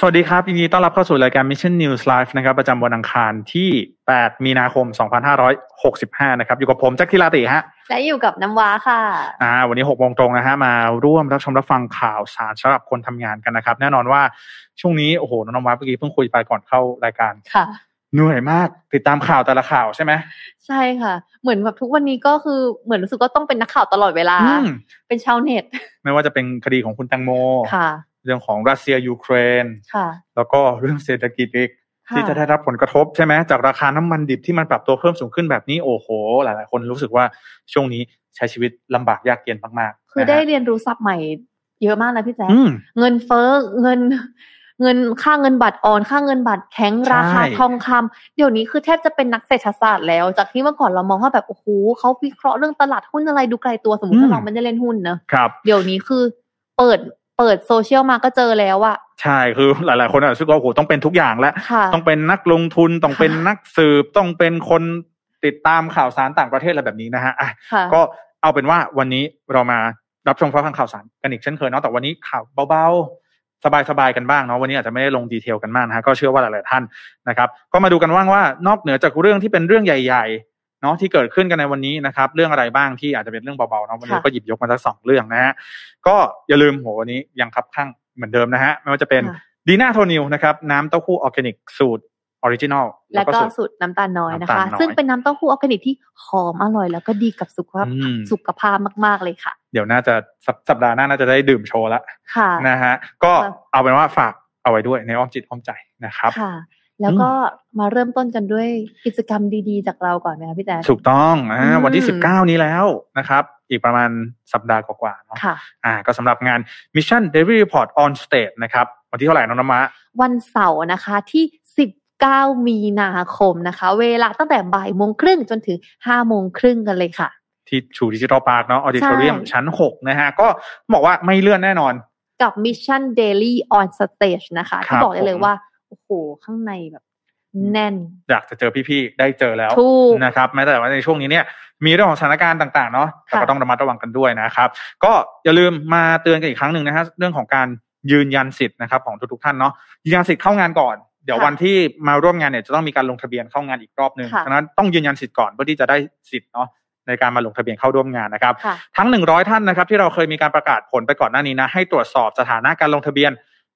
สวัสดีครับยินดีต้อนรับเข้าสู่รายการ Mission News Live นะครับ ประจำวันอังคารที่ 8 มีนาคม 2565 นะครับ อยู่กับผมแจ็คทิลาติฮะ และอยู่กับน้ำว้าค่ะ อ่า วันนี้6โมงตรงนะฮะ มาร่วมรับชมรับฟังข่าวสารสำหรับคนทำงานกันนะครับ แน่นอนว่าช่วงนี้ โอ้โห น้องน้ำว้าเมื่อกี้เพิ่งคุยไปก่อนเข้ารายการ ค่ะ เหนื่อยมาก ติดตามข่าวแต่ละข่าวใช่ไหม ใช่ค่ะ เหมือนแบบทุกวันนี้ก็คือเหมือนรู้สึกว่าต้องเป็นนักข่าวตลอดเวลาอืมเป็นชาวเน็ต ไม่ว่าจะเป็นคดีของคุณแตงโม ค่ะ เรื่องของรัสเซียยูเครนค่ะแล้วก็เรื่องเศรษฐกิจอีกค่ะที่จะได้รับผลกระทบใช่ไหมจากราคาน้ำมันดิบที่มันปรับตัวเพิ่มสูงขึ้นแบบนี้โอ้โห หลาย ๆ คนรู้สึกว่าช่วงนี้ใช้ชีวิตลำบากยากเย็นมากๆ คือนะฮะได้เรียนรู้ศัพท์ใหม่เยอะมากนะพี่แจ๊คอืมเงินเฟ้อเงินเงินค่าเงินบัตรอ่อนค่าเงินบัตรแข็งใช่ราคาทองคำเดี๋ยวนี้คือแทบจะเป็นนักเศรษฐศาสตร์แล้ว จากที่เมื่อก่อนเรามองว่าแบบโอ้โหเขาวิเคราะห์เรื่องตลาดหุ้นอะไรดูไกลตัวสมมติถ้าเราไม่ได้เล่นหุ้นเนอะครับ เดี๋ยวนี้คือเปิด เปิดโซเชียลมาก็เจอแล้วอะใช่คือหลาย ๆ คนอาจจะรู้สึกว่าโอ้โหต้องเป็นทุกอย่างแล้วค่ะต้องเป็นนักลงทุนต้องเป็นค่ะนักสืบต้องเป็นคนติดตามข่าวสารต่างประเทศอะไรแบบนี้นะฮะอะค่ะก็เอาเป็นว่าวันนี้เรามารับชมฟังข่าวสารกันอีกเช่นเคยเนาะแต่วันนี้ข่าวเบาๆสบายๆกันบ้างเนาะวันนี้อาจจะไม่ได้ลง detail กันมากนะฮะก็เชื่อว่าหลายๆท่านนะครับ ก็มาดูกันว่างว่านอกเหนือจากเรื่องที่เป็นเรื่องใหญ่ ๆ เนาะที่เกิดขึ้นกันในวันนี้นะครับ เรื่องอะไรบ้างที่อาจจะเป็นเรื่องเบาๆเนาะวันนี้ค่ะก็หยิบยกมาสักสองเรื่องนะฮะก็อย่าลืมโหวันนี้ยังคับคั่งเหมือนเดิมนะฮะไม่ว่าจะเป็นค่ะดีน่าโทนิวนะครับน้ำเต้าหู้ออร์แกนิกสูตรoriginal แล้วก็สูตรน้ำตาลน้อยนะน้ำตาคะลน้อยซึ่งเป็นน้ำเต้าหู้ออร์แกนิกที่หอมอร่อย แล้วก็ดีกับสุขภาพอืมสุขภาพมากๆเลยค่ะ เดี๋ยวน่าจะสัปสัปดาห์หน้าน่าจะได้ดื่มโชว์ละค่ะนะฮะก็ค่ะเอาเป็นว่าฝากเอาไว้ด้วยในอ้อมจิตอ้อมใจนะครับค่ะ แล้วก็มาเริ่มต้นกันด้วยกิจกรรมดีๆ จากเราก่อนไหมคะพี่แจ๊คถูกต้องอ่าอืมวันที่สิบเก้านี้แล้วนะครับ อีกประมาณสัปดาห์กว่าๆเนาะค่ะอ่า ก็สำหรับงาน Mission Daily Report on Stage นะครับ วันที่เท่าไหร่น้องน้ำมะ วันเสาร์นะคะที่19มีนาคมนะคะ เวลาตั้งแต่บ่ายโมงครึ่งจนถึง5โมงครึ่งกันเลยค่ะ ที่ชูดิจิทัลพาร์คเนาะออดิทอเรียมใช่ชั้นหกนะฮะ ก็บอกว่าไม่เลื่อนแน่นอน กับ Mission Daily on Stage นะคะครัที่บบอกได้เลยผมว่า โอ้โหข้างในแบบ แน่น อยากจะเจอพี่ๆได้เจอแล้วถูกนะครับแม้แต่ว่าในช่วงนี้เนี่ยมีเรื่องของสถานการณ์ต่างๆเนาะแต่ก็ค่ะต้องระมัดระวังกันด้วยนะครับ ก็อย่าลืมมาเตือนกันอีกครั้งหนึ่งนะฮะเรื่องของการยืนยันสิทธิ์นะครับของทุกๆท่านเนาะยืนยันสิทธิ์เข้างานก่อนเดี๋ยวค่ะวันที่มาร่วมงานเนี่ยจะต้องมีการลงทะเบียนเข้างานอีกรอบหนึ่งค่ะฉะนั้นต้องยืนยันสิทธิ์ก่อนเพื่อที่จะได้สิทธิ์เนาะในการมาลงทะเบียนเข้าร่วมงานนะครับค่ะทั้ง 100 ท่านนะครับที่เราเคยมีการประกาศผลไปก่อนหน้านี้นะให้ตรวจสอบสถานะการลงทะเบียน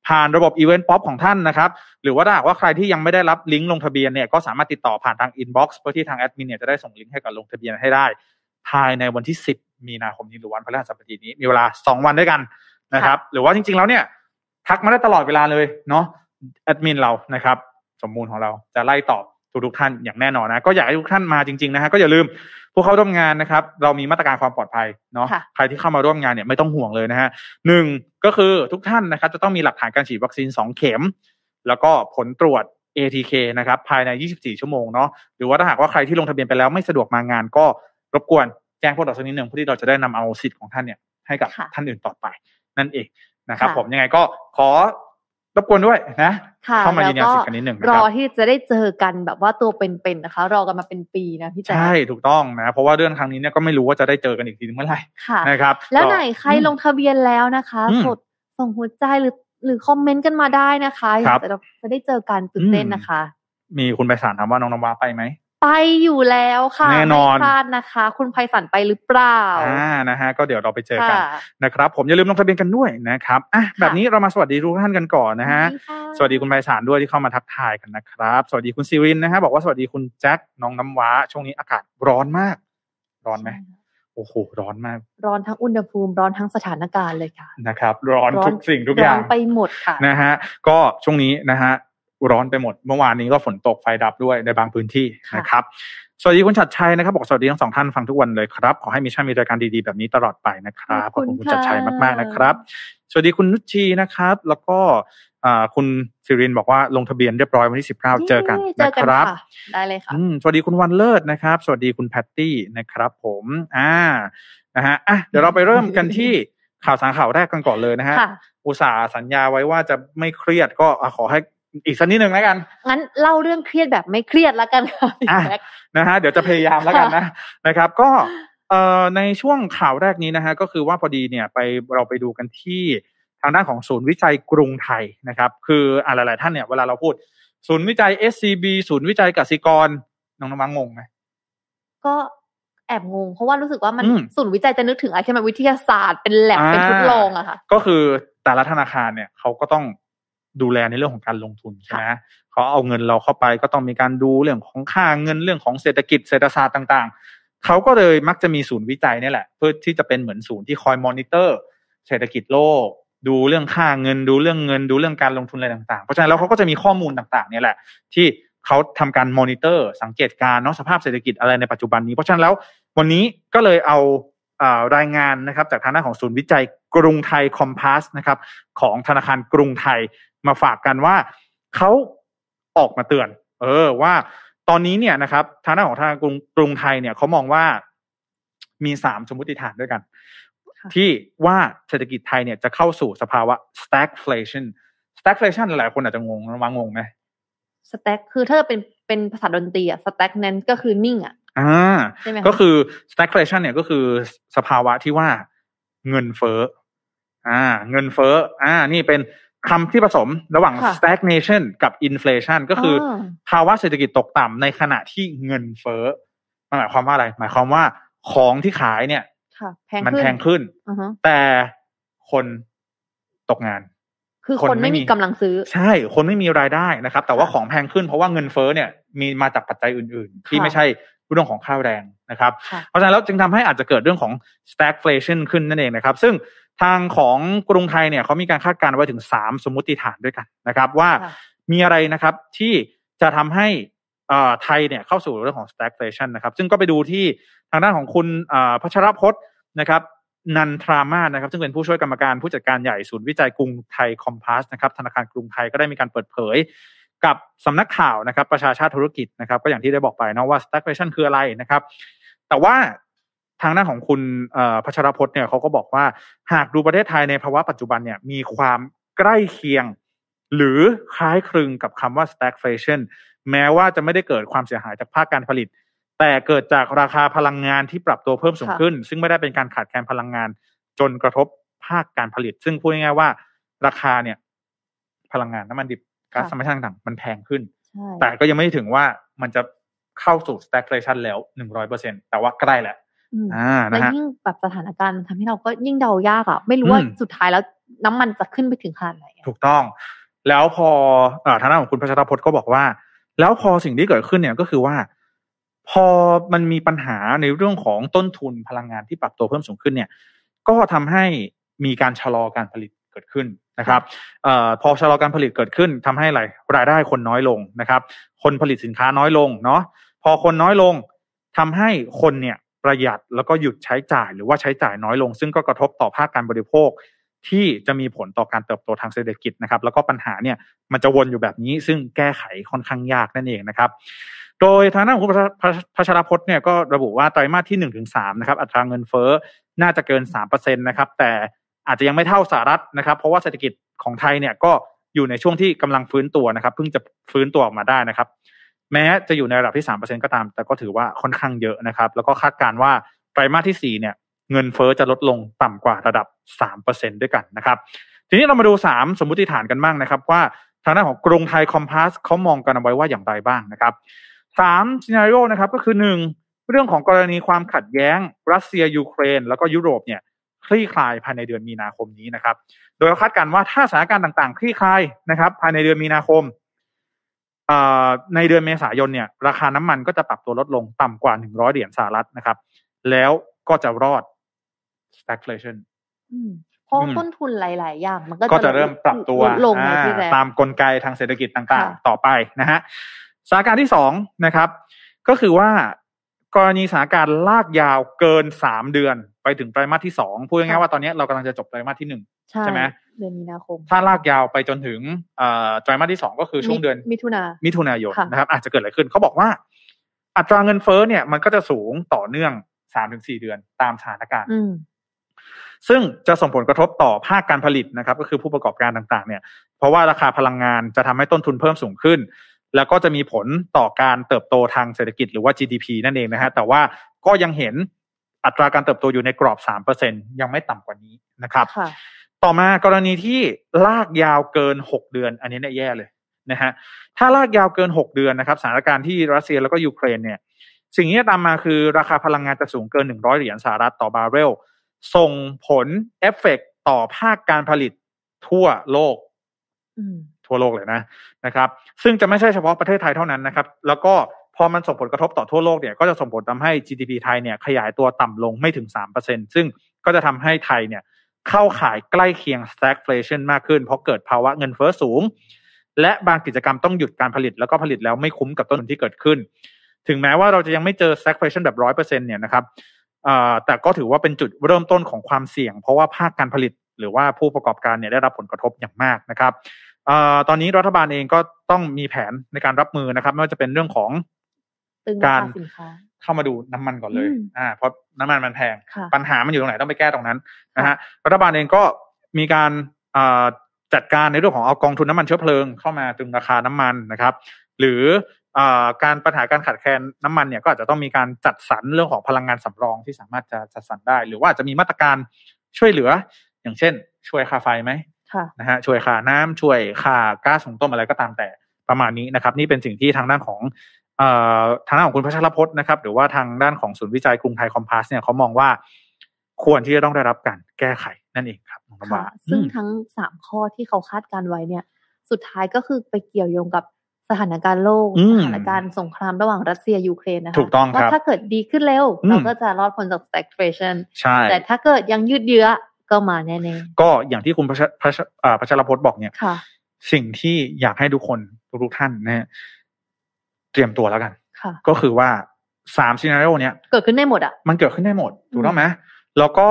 ผ่านระบบ Eventpop ของท่านนะครับ หรือว่าถ้าหากว่าใครที่ยังไม่ได้รับลิงก์ลงทะเบียนเนี่ยก็สามารถติดต่อผ่านทาง inbox เพื่อที่ทางแอดมินเนี่ยจะได้ส่งลิงก์ให้กับลงทะเบียนให้ได้ ภายในวันที่ 10 มีนาคมนี้หรือวันพฤหัสบดีนี้มีเวลา 2 วันด้วยกันนะครับ หรือว่าจริง ๆ แล้วเนี่ยทักมาได้ตลอดเวลาเลยเนาะแอดมินเรานะครับสมมูลของเราจะไล่ตอบ ทุกๆท่านอย่างแน่นอนนะก็อยากให้ทุกท่านมาจริงๆนะฮะก็อย่าลืมผู้เข้าร่วมงานนะครับ เรามีมาตรการความปลอดภัยเนาะค่ะใครที่เข้ามาร่วมงานเนี่ยไม่ต้องห่วงเลยนะฮะหนึ่งก็คือทุกท่านนะครับ จะต้องมีหลักฐานการฉีดวัคซีน2เข็ม แล้วก็ผลตรวจ ATK นะครับ ภายใน 24 ชั่วโมงเนาะหรือว่าถ้าหากว่าใครที่ลงทะเบียนไปแล้วไม่สะดวกมางานก็รบกวนแจ้งพวกเราสักนิดหนึ่งเพื่อที่เราจะได้นำเอาสิทธิ์ของท่านเนี่ยให้กับค่ะท่านอื่นต่อไป นั่นเองนะครับค่ะผมยังไงก็ขอ รบกวนด้วยนะค่ะเข้ามายืนยันแล้วสิทธิ์กันนิดหนึ่งนะรคอรับที่จะได้เจอกันแบบว่าตัวเป็นๆนะคะ รอกันมาเป็นปีนะพี่แจ๊คใช่ถูกต้องนะ เพราะว่าเรื่องครั้งนี้เนี่ยก็ไม่รู้ว่าจะได้เจอกันอีกทีนึงเมื่อไหร่ค่ะนะครับ แล้วก็ไหนใครลงทะเบียนแล้วนะคะอืมสดส่งหัวใจหรือหรือคอมเมนต์กันมาได้นะคะอยาครักบจะจะได้เจอกันตื่นเต้นนะคะ มีคุณไปสารถามว่าน้องน้ำว้าไปไหม ไปอยู่แล้วค่ะแน่นอนไม่พลาดนะคะ คุณไพศาลไปหรือเปล่าอ่านะฮะก็เดี๋ยวเราไปเจอกันค่ะนะครับ ผมอย่าลืมลงทะเบียนกันด้วยนะครับอะแบบนี้เรามาสวัสดีทุกท่านกันก่อนนะฮะสวัสดีค่ะสวัสดีคุณไพศาลด้วยที่เข้ามาทักทายกันนะครับ สวัสดีคุณซีรินนะฮะบอกว่าสวัสดีคุณแจ็คน้องน้ำว้า ช่วงนี้อากาศร้อนมาก ร้อนไหมโอ้โหร้อนมาก ร้อนทั้งอุณหภูมิร้อนทั้งสถานการณ์เลยค่ะนะครับ ร้อนร้อนทุกสิ่งทุกอย่างร้นไปหมดค่ะนะฮะก็ช่วงนี้นะฮะ ร้อนไปหมด เมื่อวานนี้ก็ฝนตกไฟดับด้วยในบางพื้นที่ค่ะนะครับสวัสดีคุณชัดชัยนะครับบอกสวัสดีทั้งสองท่านฟังทุกวันเลยครับ ขอให้มีช่างมีรายการดีๆแบบนี้ตลอดไปนะครับขอบคุณคุณชัดชัยมากๆนะครับ สวัสดีคุณนุชชีนะครับ แล้วก็อ่าคุณสิรินบอกว่าลงทะเบียนเรียบร้อยวันที่สิบเก้าเจอกันเจอนะกันครับค่ะได้เลยค่ะอืมสวัสดีคุณวันเลิศนะครับ สวัสดีคุณแพตตี้นะครับ ผมอ่านะฮะอะเดี๋ยวเราไปเริ่มกันที่ข่าวสารข่าวแรกกันก่อนเลยนะฮะค่ะอุตส่าห์สัญญาไว้ว่าจะไม่เครียดก็อะขอให้ อีกสักนิดหนึ่งแล้วกัน งั้นเล่าเรื่องเครียดแบบไม่เครียดแล้วกันค่ะพี่อะแจ็คนะฮะเดี๋ยวจะพยายามแล้วกันนะนะครับ ก็เอ่อในช่วงข่าวแรกนี้นะฮะก็คือว่าพอดีเนี่ยไปเราไปดูกันที่ทางด้านของศูนย์วิจัยกรุงไทยนะครับ คืออะหลายๆท่านเนี่ยเวลาเราพูด ศูนย์วิจัย SCB ศูนย์วิจัยกสิกรน้องน้ำมังงงไหมก็แอบงงเพราะว่ารู้สึกว่ามันอืมศูนย์วิจัยจะนึกถึงอะไรที่มันวิทยาศาสตร์เป็นแลบอ่าเป็นทดลองอะค่ะ ก็คือแต่ละธนาคารเนี่ยเขาก็ต้อง ดูแลในเรื่องของการลงทุนใช่ไหมเขาเอาเงินเราเข้าไปก็ต้องมีการดูเรื่องของค่าเงินเรื่องของเศรษฐกิจเศรษฐศาสตร์ต่าง ๆ เขาก็เลยมักจะมีศูนย์วิจัยเนี่ยแหละ เพื่อที่จะเป็นเหมือนศูนย์ที่คอยมอนิเตอร์ เศรษฐกิจโลก ดูเรื่องค่าเงิน ดูเรื่องเงิน ดูเรื่องการลงทุนอะไรต่างๆ เพราะฉะนั้นแล้วเขาก็จะมีข้อมูลต่างๆเนี่ยแหละ ที่เขาทำการมอนิเตอร์ สังเกตการณ์เนาะสภาพเศรษฐกิจอะไรในปัจจุบันนี้ เพราะฉะนั้นแล้ววันนี้ก็เลยเอาเอ่อรายงานนะครับจากทางด้านของศูนย์วิจัยกรุงไทยคอมพาสนะครับของธนาคารกรุงไทย มาฝากกันว่าเขาออกมาเตือน เออว่าตอนนี้เนี่ยนะครับทางด้านของทางกรุงกรุงไทยเนี่ยเขามองว่ามีสามสมมติฐานด้วยกันค่ะที่ว่าเศรษฐกิจไทยเนี่ยจะเข้าสู่สภาวะ stagflation stagflation หลายคนอาจจะงงวางงงไหมสแต็กคือถ้าเป็นเป็นภาษาดนตรีอะสแต็กนั้นก็คือนิ่งอะอ่าใช่ไหมะก็คือ stagflation เนี่ยก็คือสภาวะที่ว่าเงินเฟ้ออ่า เงินเฟ้ออ่า นี่เป็น คำที่ผสมระหว่างค่ะ stagnation กับ inflation ก็คือออภาวะเศรษฐกิจตกต่ำในขณะที่เงินเฟ้อมันหมายความว่าอะไร หมายความว่าของที่ขายเนี่ยค่ะแพงมันขึ้นแพงขึ้นอือฮะแต่คนตกงาน คือคนคนไม่ไม่มีมีกำลังซื้อ ใช่ คนไม่มีรายได้นะครับ แต่ว่าของแพงขึ้นเพราะว่าเงินเฟ้อเนี่ยมีมาจากปัจจัยอื่น ๆ ที่ค่ะไม่ใช่เรื่องของค่าแรงนะครับค่ะเพราะฉะนั้นแล้วจึงทำให้อาจจะเกิดเรื่องของ stagflation ขึ้นนั่นเองนะครับ ซึ่ง ทางของกรุงไทยเนี่ยเขามีการคาดการณ์ไว้ถึง 3 สมมติฐานด้วยกันนะครับ ว่าค่ะมีอะไรนะครับที่จะทำให้เอ่อไทยเนี่ยเข้าสู่เรื่องของ stagflation นะครับ ซึ่งก็ไปดูที่ทางด้านของคุณเอ่อพัชรพจน์นะครับนันทรามาศนะครับซึ่งเป็นผู้ช่วยกรรมการผู้จัดการใหญ่ศูนย์วิจัยกรุงไทยคอมพาสนะครับธนาคารกรุงไทยก็ได้มีการเปิดเผย กับสำนักข่าวนะครับ ประชาชาติธุรกิจนะครับ ก็อย่างที่ได้บอกไปเนาะว่า stagflation คืออะไรนะครับ แต่ว่า ทางด้านของคุณเอ่อพัชรพจน์เนี่ยเขาก็บอกว่าหากดูประเทศไทยในภาวะปัจจุบันเนี่ยมีความใกล้เคียง หรือคล้ายคลึงกับคำว่า stagflation แม้ว่าจะไม่ได้เกิดความเสียหายจากภาคการผลิต แต่เกิดจากราคาพลังงานที่ปรับตัวเพิ่มสูงค่ะขึ้น ซึ่งไม่ได้เป็นการขาดแคลนพลังงาน จนกระทบภาคการผลิต ซึ่งพูดง่ายๆว่า ราคาเนี่ย พลังงานน้ำมันดิบก๊าซธรรมชาติต่างๆมันแพงขึ้นใช่แต่ก็ยังไม่ถึงว่ามันจะเข้าสู่ stagflation แล้วหนึ่งร้อยเปอร์เซ็นแต่ว่าใกล้แหละ อืมอ่าแล้นะวฮะยิ่งแบบสถานการณ์มันทำให้เราก็ยิ่งเดายากอะไม่รู้ว่าอืมสุดท้ายแล้วน้ำมันจะขึ้นไปถึงขนาดไหนอะถูกต้อง แล้วพอเอ่อทางด้านของคุณพัชรพจน์ก็บอกว่า แล้วพอสิ่งที่เกิดขึ้นเนี่ยก็คือว่า พอมันมีปัญหาในเรื่องของต้นทุนพลังงานที่ปรับตัวเพิ่มสูงขึ้นเนี่ย ก็ทำให้มีการชะลอการผลิตเกิดขึ้นนะครับเอ่อพอชะลอการผลิตเกิดขึ้นทำให้อะไรรายได้คนน้อยลงนะครับ คนผลิตสินค้าน้อยลงเนาะพอคนน้อยลงทำให้คนเนี่ย ประหยัดแล้วก็หยุดใช้จ่ายหรือว่าใช้จ่ายน้อยลง ซึ่งก็กระทบต่อภาคการบริโภค ที่จะมีผลต่อการเติบโตทางเศรษฐกิจนะครับ แล้วก็ปัญหาเนี่ยมันจะวนอยู่แบบนี้ ซึ่งแก้ไขค่อนข้างยากนั่นเองนะครับ โดยทางด้านของคุณพัชพัชรพจน์เนี่ยก็ระบุว่าไตรมาสที่หนึ่งถึงสามนะครับอัตราเงินเฟ้อน่าจะเกินสามเปอร์เซ็นตนะครับแต่อาจจะยังไม่เท่าสหรัฐนะครับ เพราะว่าเศรษฐกิจของไทยเนี่ยก็อยู่ในช่วงที่กำลังฟื้นตัวนะครับเพิ่งจะฟื้นตัวออกมาได้นะครับ แม้จะอยู่ในระดับที่สามเปอร์เซ็นก็ตาม แต่ก็ถือว่าค่อนข้างเยอะนะครับ แล้วก็คาดการณ์ว่าไตรมาสที่สี่เนี่ย เงินเฟ้อจะลดลงต่ำกว่าระดับสามเปอร์เซ็นต์ด้วยกันนะครับ ทีนี้เรามาดูสามสมมติฐานกันบ้างนะครับ ว่าทางด้านของกรุงไทย Compass เขามองกันเอาไว้ว่าอย่างไรบ้างนะครับสาม scenario นะครับก็คือหนึ่งเรื่องของกรณีความขัดแย้ง รัสเซียยูเครน แล้วก็ยุโรปเนี่ยคลี่คลายภายในเดือนมีนาคมนี้นะครับ โดยคาดการณ์ว่าถ้าสถานการณ์ต่างๆ คลี่คลายนะครับ ภายในเดือนมีนาคม ในเดือนเมษายนเนี่ยราคาน้ำมันก็จะปรับตัวลดลงต่ำกว่าหนึ่งร้อยเหรียญสหรัฐนะครับ แล้วก็จะรอด stagflation อืมเพราะอืมต้นทุนหลาย ๆ อย่าง มันก็ก็จะเริ่มปรับตัวลดลงนะอ่าพี่แจ๊คตามกลไกทางเศรษฐกิจต่างค่ะๆต่อไปนะฮะสถานการณ์ที่สองนะครับ ก็คือว่ากรณีสถานการณ์ลากยาวเกินสามเดือน ไปถึงไตรมาสที่สองพูดง่ายๆว่าตอนนี้เรากำลังจะจบไตรมาสที่หนึ่งใช่ใช่ไหม เดือนมีนาคม ถ้าลากยาวไปจนถึงเอ่อไตรมาสที่สองก็คือช่วงเดือนมิถุนามิถุนายนค่ะนะครับ อาจจะเกิดอะไรขึ้นเขาบอกว่า อัตราเงินเฟ้อเนี่ย มันก็จะสูงต่อเนื่องสามถึงสี่เดือนตามสถานการณ์อืมซึ่งจะส่งผลกระทบต่อภาคการผลิตนะครับ ก็คือผู้ประกอบการต่างๆ เนี่ย เพราะว่าราคาพลังงานจะทำให้ต้นทุนเพิ่มสูงขึ้น แล้วก็จะมีผลต่อการเติบโตทางเศรษฐกิจหรือว่า GDP นั่นเองนะฮะแต่ว่าก็ยังเห็นอัตราการเติบโตอยู่ในกรอบ 3%ยังไม่ต่ำกว่านี้นะครับค่ะ ต่อมากรณีที่ลากยาวเกิน 6 เดือน อันนี้เนี่ยแย่เลยนะฮะถ้าลากยาวเกิน 6 เดือนนะครับสถานการณ์ที่รัสเซียแล้วก็ยูเครนเนี่ยสิ่งที่จะตามมาคือราคาพลังงานจะสูงเกิน 100 เหรียญสหรัฐต่อบาร์เรล ส่งผลเอฟเฟกต์ต่อภาคการผลิตทั่วโลกอืมทั่วโลกเลยนะนะครับ ซึ่งจะไม่ใช่เฉพาะประเทศไทยเท่านั้นนะครับ แล้วก็พอมันส่งผลกระทบต่อทั่วโลกเนี่ยก็จะส่งผลทำให้ GDP ไทยเนี่ยขยายตัวต่ำลงไม่ถึง 3%ซึ่งก็จะทำให้ไทยเนี่ย เข้าขายใกล้เคียง stagflation มากขึ้น เพราะเกิดภาวะเงินเฟ้อสูง และบางกิจกรรมต้องหยุดการผลิตแล้วก็ผลิตแล้วไม่คุ้มกับต้นทุนที่เกิดขึ้น ถึงแม้ว่าเราจะยังไม่เจอ stagflation แบบร้อยเปอร์เซ็นเนี่ยนะครับแต่ก็ถือว่าเป็นจุดเริ่มต้นของความเสี่ยง เพราะว่าภาคการผลิตหรือว่าผู้ประกอบการเนี่ยได้รับผลกระทบอย่างมากนะครับออตอนนี้รัฐบาลเองก็ต้องมีแผนในการรับมือนะครับไม่ว่าจะเป็นเรื่องของ การารคาสินค้าเข้ามาดูน้ำมันก่อนเลยอืมอ่าเพราะน้ำมันมันแพงค่ะปัญหามันอยู่ตรงไหนต้องไปแก้ตรงนั้นนะฮะรัฐบาลเองก็มีการเอ่อจัดการในเรื่องของเอากองทุนน้ำมันเชื้อเพลิงเข้ามาตรึงราคาน้ำมันนะครับ หรือเอ่อการปัญหาการขาดแคลนน้ำมันเนี่ยก็อาจจะต้องมีการจัดสรรเรื่องของพลังงานสำรองที่สามารถจะจัดสรรได้ หรือว่าอาจจะมีมาตรการช่วยเหลือ อย่างเช่น ช่วยค่าไฟไหมค่ะนะฮะช่วยค่าน้ำช่วยค่าก๊าซหุงต้มอะไรก็ตามแต่ประมาณนี้นะครับ นี่เป็นสิ่งที่ทางด้านของเอ่อ ทางด้านของคุณพัชรพจน์นะครับ หรือว่าทางด้านของศูนย์วิจัยกรุงไทยคอมพาสเนี่ยเขามองว่าควรที่จะต้องได้รับการแก้ไขนั่นเองครับน้องน้ำค่ะวาซึ่งอืมทั้งสามข้อที่เขาคาดการไว้เนี่ย สุดท้ายก็คือไปเกี่ยวโยงกับสถานการณ์โลกอืมสถานการณ์สงครามระหว่างรัสเซียยูเครนนะคะถูกต้องครับว่าถ้าเกิดดีขึ้นเร็วอืมเราก็จะรอดพ้นจาก stagflation ใช่แต่ถ้าเกิดยังยืดเยื้อก็มาแน่ก็อย่างที่คุณพัชพัชอ่าพัชรพจน์บอกเนี่ยๆค่ะสิ่งที่อยากให้ทุกคนทุกๆท่านนะฮะ เตรียมตัวแล้วกันค่ะก็คือว่าสามซีนารีโอเนี้ยเกิดขึ้นได้หมดอะมันเกิดขึ้นได้หมดถูกต้องไหมแล้วก็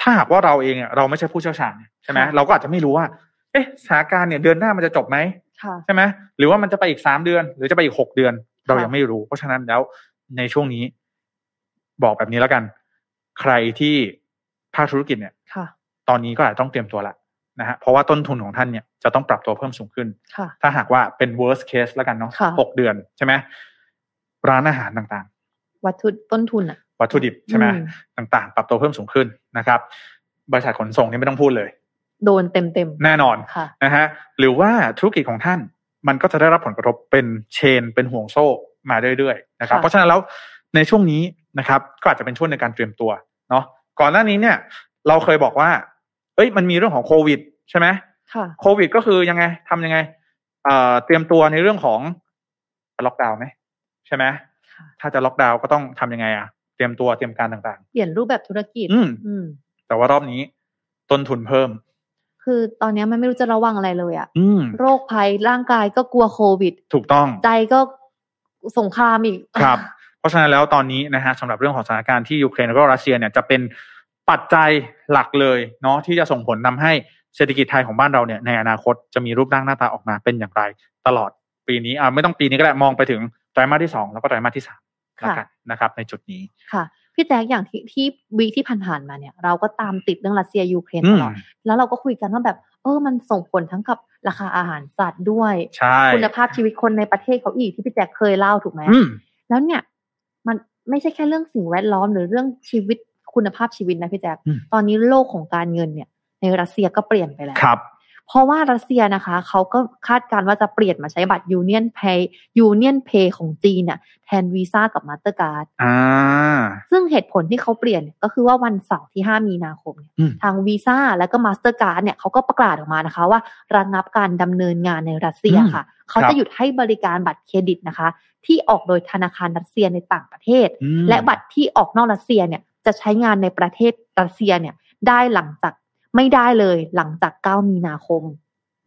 ถ้าหากว่าเราเองอะเราไม่ใช่ผู้เชี่ยวชาญเนี่ยใช่ไหมค่ะเราก็อาจจะไม่รู้ว่า เอ๊ะสถานการณ์เนี่ยเดือนหน้ามันจะจบไหมค่ะใช่ไหมหรือว่ามันจะไปอีกสามเดือน หรือจะไปอีกหกเดือน เราค่ะยังไม่รู้ เพราะฉะนั้นแล้วในช่วงนี้ บอกแบบนี้แล้วกัน ใครที่ภาคธุรกิจเนี่ยค่ะตอนนี้ก็อาจจะต้องเตรียมตัวละ นะฮะเพราะว่าต้นทุนของท่านเนี่ยจะต้องปรับตัวเพิ่มสูงขึ้นค่ะถ้าหากว่าเป็น worst case แล้วกันเนาะค่ะหกเดือนใช่ไหมร้านอาหารต่างวัตถุต้นทุนอะๆวัตถุดิบใช่ไหมอืมต่างๆ ปรับตัวเพิ่มสูงขึ้นนะครับ บริษัทขนส่งนี่ไม่ต้องพูดเลย โดนเต็มเต็มๆแน่นอนค่ะนะฮะหรือว่าธุรกิจของท่านมันก็จะได้รับผลกระทบเป็นเชน เป็นห่วงโซ่มาเรื่อยๆนะครับค่ะเพราะฉะนั้นแล้วในช่วงนี้นะครับ ก็อาจจะเป็นช่วงในการเตรียมตัวเนาะก่อนหน้านี้เนี่ย เราเคยบอกว่า เอ้ยมันมีเรื่องของโควิด ใช่ไหมค่ะโควิด ก็คือยังไงทำยังไงเอ่อเตรียมตัวในเรื่องของล็อกดาวน์ไหมใช่ไหมค่ะถ้าจะล็อกดาวน์ก็ต้องทำยังไงอะเตรียมตัวเตรียมการต่างเปลี่ยนรูปแบบธุรกิจ อืมอืมๆแต่ว่ารอบนี้ต้นทุนเพิ่ม คือตอนเนี้ยมันไม่รู้จะระวังอะไรเลยอะอืมโรคภัยร่างกายก็กลัวโควิด ถูกต้อง ใจก็สงครามอีก ครับ เพราะฉะนั้นแล้วตอนนี้นะฮะสำหรับเรื่องของสถานการณ์ที่ยูเครนแล้วก็รัสเซียเนี่ยจะเป็น ปัจจัยหลักเลยเนาะที่จะส่งผลทำให้เศรษฐกิจไทยของบ้านเราเนี่ยในอนาคตจะมีรูปร่างหน้าตาออกมาเป็นอย่างไร ตลอดปีนี้อ่าไม่ต้องปีนี้ก็ได้มองไปถึงไตรมาสที่สองแล้วก็ไตรมาสที่สามแล้วกันนะครับ ในจุดนี้ค่ะพี่แจ๊คอย่างที่ที่วีคที่ผ่านๆมาเนี่ย เราก็ตามติดเรื่องรัสเซียยูเครนอืตมลอดแล้วเราก็คุยกันว่าแบบ เออมันส่งผลทั้งกับราคาอาหารสัตว์ด้วยใช่คุณภาพชีวิตคนในประเทศเขาอีกที่พี่แจ๊คเคยเล่าถูกไหมอืมแล้วเนี่ย มันไม่ใช่แค่เรื่องสิ่งแวดล้อมหรือเรื่องชีวิต คุณภาพชีวิตนะพี่แจ๊คอืมตอนนี้โลกของการเงินเนี่ย ในรัสเซียก็เปลี่ยนไปแล้วครับ เพราะว่ารัสเซียนะคะ เขาก็คาดการณ์ว่าจะเปลี่ยนมาใช้บัตร Union Pay Union Pay ของจีนเนี่ยแทนวีซ่ากับ Mastercard อ่าซึ่งเหตุผลที่เขาเปลี่ยนก็คือว่าวันเสาร์ที่ 5 มีนาคมเนี่ยอืมทางวีซ่าและก็ Mastercard เนี่ยเขาก็ประกาศออกมานะคะ ว่าระงับการดำเนินงานในรัสเซียค่ะครับเขาจะหยุดให้บริการบัตรเครดิตนะคะ ที่ออกโดยธนาคารรัสเซียในต่างประเทศอืมและบัตรที่ออกนอกรัสเซียเนี่ย จะใช้งานในประเทศรัสเซียเนี่ยได้หลังจากไม่ได้เลยหลังจาก 9 มีนาคม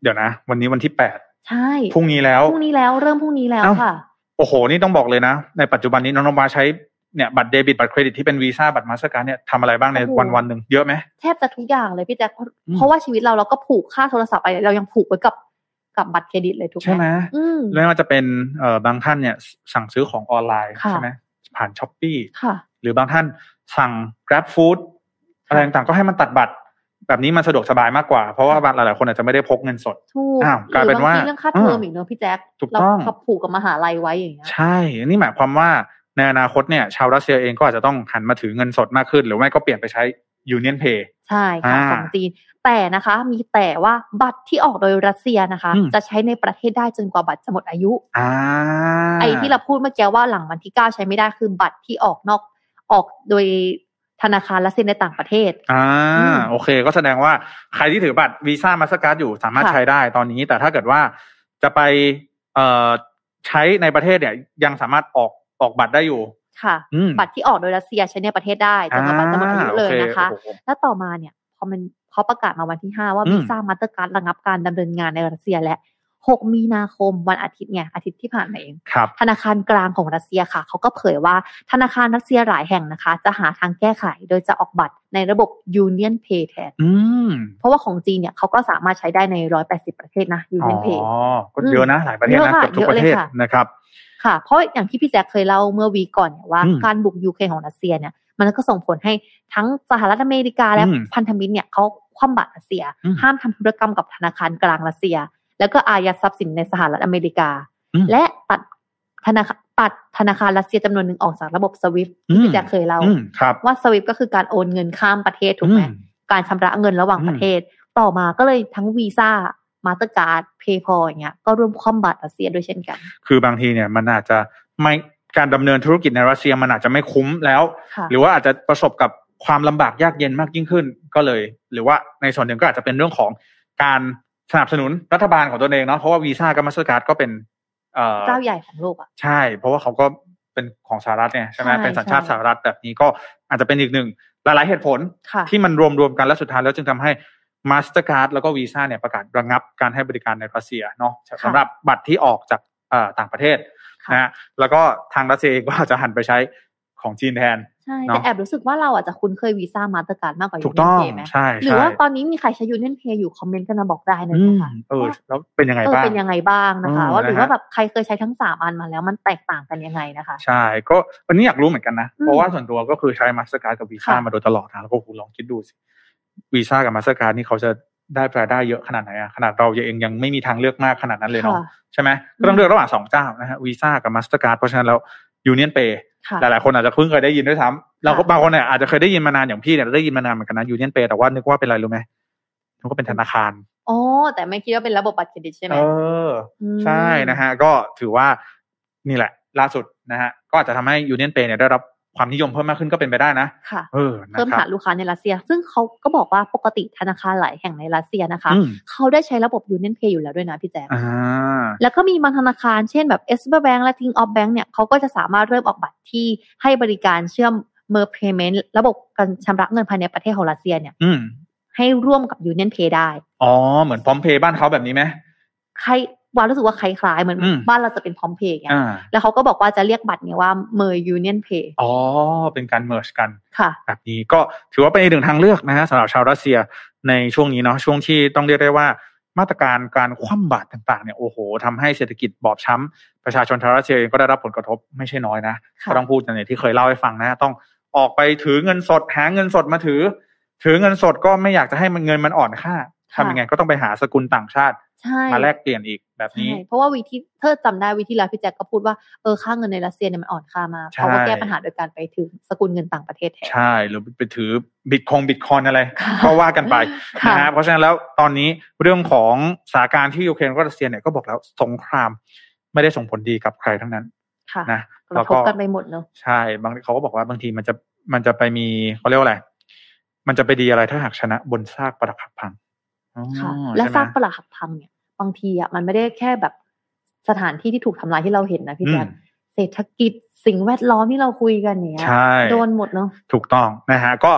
เดี๋ยวนะ วันนี้วันที่แปดใช่พรุ่งนี้แล้วพรุ่งนี้แล้วเริ่มพรุ่งนี้แล้วเอ้าค่ะ โอ้โห นี่ต้องบอกเลยนะ ในปัจจุบันนี้น้องน้ำมาใช้เนี่ยบัตรเดบิตบัตรเครดิตที่เป็นวีซ่าบัตร Mastercard เนี่ยทำอะไรบ้างในโอ้โหวันวันๆหนึ่งเยอะไหมแทบจะทุกอย่างเลยพี่แจ๊คเพราะอืมเพราะว่าชีวิตเราเราก็ผูกค่าโทรศัพท์ไปเรายังผูกไว้กับกับบัตรเครดิตเลยถูกไหมใช่ไหมอืมไม่ว่าจะเป็นเอ่อบางท่านเนี่ยสั่งซื้อของออนไลน์ค่ะใช่ไหมผ่าน Shopee ค่ะหรือบางท่าน สั่ง Grab Food อะไรต่างๆก็ให้มันตัดบัตร แบบนี้มันสะดวกสบายมากกว่า เพราะว่าบางหลายๆคนอาจจะไม่ได้พกเงินสดถูกอ้าวกลายเป็นว่าหรือบงทีเรื่องค่าเทอมอีกเนอะพี่แจ๊คถูกต้องเราผูกกับมหาลัยไว้อย่างเงี้ยใช่นี่หมายความว่าในอนาคตเนี่ย ชาวรัสเซียเองก็อาจจะต้องหันมาถือเงินสดมากขึ้น หรือไม่ก็เปลี่ยนไปใช้ Union Pay ใช่ค่ะอ่าของจีน แต่นะคะ มีแต่ว่าบัตรที่ออกโดยรัสเซียนะคะอืมจะใช้ในประเทศได้จนกว่าบัตรจะหมดอายุอ่าไอ้ที่เราพูดเมื่อกี้ว่าหลังวันที่เก้าใช้ไม่ได้คือบัตรที่ออกนอก ออกโดยธนาคารรัสเซียในต่างประเทศ อ่าอืมโอเค ก็แสดงว่าใครที่ถือบัตรวีซ่ามาสการ์ดอยู่สามารถค่ะใช้ได้ตอนนี้ แต่ถ้าเกิดว่าจะไปเอ่อใช้ในประเทศเนี่ย ยังสามารถออกออกบัตรได้อยู่ ค่ะอืมบัตรที่ออกโดยรัสเซียใช้ในประเทศได้จนกว่าบัตรจะหมดอายุเลยนะคะโอเโอ้โหแล้วต่อมาเนี่ยพอมันเขาประกาศมาวันที่5ว่าอืม Visa Mastercard ระงับการดำเนินงานในรัสเซียและ 6 มีนาคมวันอาทิตย์เนี่ยอาทิตย์ที่ผ่านมาเองครับธนาคารกลางของรัสเซียค่ะ เขาก็เผยว่าธนาคารรัสเซียหลายแห่งนะคะ จะหาทางแก้ไขโดยจะออกบัตรในระบบ Union Pay แทนอืมเพราะว่าของจีนเนี่ยเขาก็สามารถใช้ได้ใน 180 ประเทศนะอ๋ Union Pay อก็เยอะนะ หลายประเทศเยอะนะค่ะเกือบทุกประเทศเยอะเลยค่ะนะครับค่ะ เพราะอย่างที่พี่แจ๊คเคยเล่าเมื่อวีก่อนเนี่ยว่าอืมการบุกยูเครนของรัสเซียเนี่ยมันก็ส่งผลให้ทั้งสหรัฐอเมริกาและอืมพันธมิตรเนี่ยเขาคว่ำบาตรรัสเซียอืมห้ามทำธุรกรรมกับธนาคารกลางรัสเซีย แล้วก็อายัดทรัพย์สินในสหรัฐอเมริกาอืมและตัดธนาคารตัดธนาคารรัสเซียจำนวนหนึ่งออกจากระบบ SWIFT อืที่พี่แจ๊คเคยเล่าอืมครับว่า SWIFT ก็คือการโอนเงินข้ามประเทศถูกไหมอืมการชำระเงินระหว่างอืมประเทศ ต่อมาก็เลยทั้ง Visa Mastercard PayPal อย่างเงี้ยก็ร่วมคว่ำบาตรรัสเซียด้วยเช่นกัน คือบางทีเนี่ยมันอาจจะไม่การดำเนินธุรกิจในรัสเซียมันอาจจะไม่คุ้มแล้วค่ะหรือว่าอาจจะประสบกับความลำบากยากเย็นมากยิ่งขึ้น ก็เลย หรือว่าในส่วนหนึ่งก็อาจจะเป็นเรื่องของการ สนับสนุนรัฐบาลของตัวเองเนาะเพราะว่าวีซ่ากับ Mastercard ก็เป็นเอ่อเจ้าใหญ่ของโลกอะใช่ เพราะว่าเขาก็เป็นของสหรัฐเนี่ยใช่ไหมใช่เป็นสัญชาติใช่สหรัฐแบบนี้ก็อาจจะเป็นอีกหนึ่งหลาย ๆ เหตุผลค่ะที่มันรวมรวมๆกันแล้วสุดท้ายแล้วจึงทำให้ Mastercard แล้วก็ Visa เนี่ยประกาศระงับการให้บริการในรัสเซียเนาะสำหรับบัตรที่ออกจากเอ่อต่างประเทศค่ะนะฮะแล้วก็ทางรัสเซียเองก็อาจจะหันไปใช้ ของจีนแทนใช่เนอะแต่แอบรู้สึกว่าเราอาจจะคุ้นเคย Visa Mastercard มากกว่าถูกต้อง Union Pay ไหมใช่หรือใช่ว่าตอนนี้มีใครใช้ Union Pay อยู่คอมเมนต์กันมาบอกได้นะอืมคะเออแล้วเป็นยังไงเออบ้างเป็นยังไงบ้างนะคะอืมว่าหรือนะฮะว่าแบบใครเคยใช้ทั้งสามอันมาแล้วมันแตกต่างกันยังไงนะคะ ใช่ก็วันนี้อยากรู้เหมือนกันนะอืมเพราะว่าส่วนตัวก็คือใช้ Mastercard กับ Visa ค่ะมาโดยตลอดนะแล้วก็คุณลองคิดดูสิ Visa กับ Mastercard นี่เขาจะได้รายได้เยอะขนาดไหนอะขนาดเราเองยังไม่มีทางเลือกมากขนาดนั้นเลยเนาะค่ะใช่ไหมก็ต้องเลือกระหว่างสองเจ้านะฮะ Visa กับ Mastercard เพราะฉะนั้นแล้ว Union Pay ค่ะหลายๆคนอาจจะเพิ่งเคยได้ยินด้วยซ้ำเราก็ค่ะบางคนเนี่ยอาจจะเคยได้ยินมานานอย่างพี่เนี่ยได้ยินมานานเหมือนกันนะ Union Pay แต่ว่านึกว่าเป็นอะไรรู้ไหมนึกว่าเป็นธนาคารอ๋อแต่ไม่คิดว่าเป็นระบบบัตรเครดิตใช่ไหมเออมใช่นะฮะก็ถือว่านี่แหละล่าสุดนะฮะก็อาจจะทำให้ Union Pay เนี่ยได้รับ ความนิยมเพิ่มมากขึ้นก็เป็นไปได้นะค่ะเออนะเพิ่มครัฐาบนลูกค้าในรัสเซีย ซึ่งเขาก็บอกว่าปกติธนาคารหลายแห่งในรัสเซียนะคะอืมเขาได้ใช้ระบบ Union Pay อยู่แล้วด้วยนะพี่แจ๊คอ่าแล้วก็มีบางธนาคารเช่นแบบ s b Bank และ Ting of Bank เนี่ยเขาก็จะสามารถเริ่มออกบัตรที่ให้บริการเชื่อม m e r Payment ระบบการชำระเงินภายในประเทศของรัสเซียเนี่ยอืมให้ร่วมกับ Union Pay ได้ อ๋อ เหมือนพร้อมเพย์บ้านเขาแบบนี้ไหมใคร วารู้สึกว่าคล้ายๆเหมือนอืมบ้านเราจะเป็นพร้อมเพย์ไงอ่าแล้วเขาก็บอกว่าจะเรียกบัตรเนี่ยว่า m e r Union Pay อ๋อ เป็นการเมิร์ชกันค่ะ แบบนี้ก็ถือว่าเป็นอีกหนึ่งทางเลือกนะฮะสำหรับชาวรัสเซียในช่วงนี้เนาะช่วงที่ต้องเรียกได้ว่ามาตรการการคว่ำบาตรต่างๆเนี่ยโอ้โหทำให้เศรษฐกิจบอบช้ำประชาชนชาวรัสเซียเองก็ได้รับผลกระทบไม่ใช่น้อยนะค่ะก็ต้องพูดอย่างที่เคยเล่าให้ฟังนะ ต้องออกไปถือเงินสดหาเงินสดมาถือ ถือเงินสดก็ไม่อยากจะให้มันเงินมันอ่อนค่า ทำยังไงก็ต้องไปหาสกุลต่างชาติใช่มาแลกเปลี่ยนอีกแบบนี้ใช่เพราะว่าวิธีถ้าจำได้วิธีแล้วพี่แจ็คก็พูดว่าเออค่าเงินในรัสเซียเนี่ยมันอ่อนค่ามากใช่เขาก็แก้ปัญหาโดยการไปถือสกุลเงินต่างประเทศแทนใช่หรือไปถือบิตคงบิตคอยน์อะไรค่ะก็ว่ากันไปค่ะนะฮะเพราะฉะนั้นแล้วตอนนี้เรื่องของสถานการณ์ที่ยูเครนกับรัสเซียเนี่ยก็บอกแล้วสงครามไม่ได้ส่งผลดีกับใครทั้งนั้นค่ะนะกแล้ระวทก็บกันไปหมดเนอะใช่บางเขาก็บอกว่าบางทีมันจะมันจะไปมีเขาเรียกว่าอะไรมันจะไปดีอะไรถ้าหากชนะบนซากปรักหักพังอ๋อ ค่ะ และใช่ไหมซากปรักหักพังเนี่ย บางทีอะมันไม่ได้แค่แบบสถานที่ที่ถูกทำลายที่เราเห็นนะพี่แจ็คอืมเศรษฐกิจสิ่งแวดล้อมที่เราคุยกันเนี่ยใช่โดนหมดเนาะถูกต้องนะฮะก็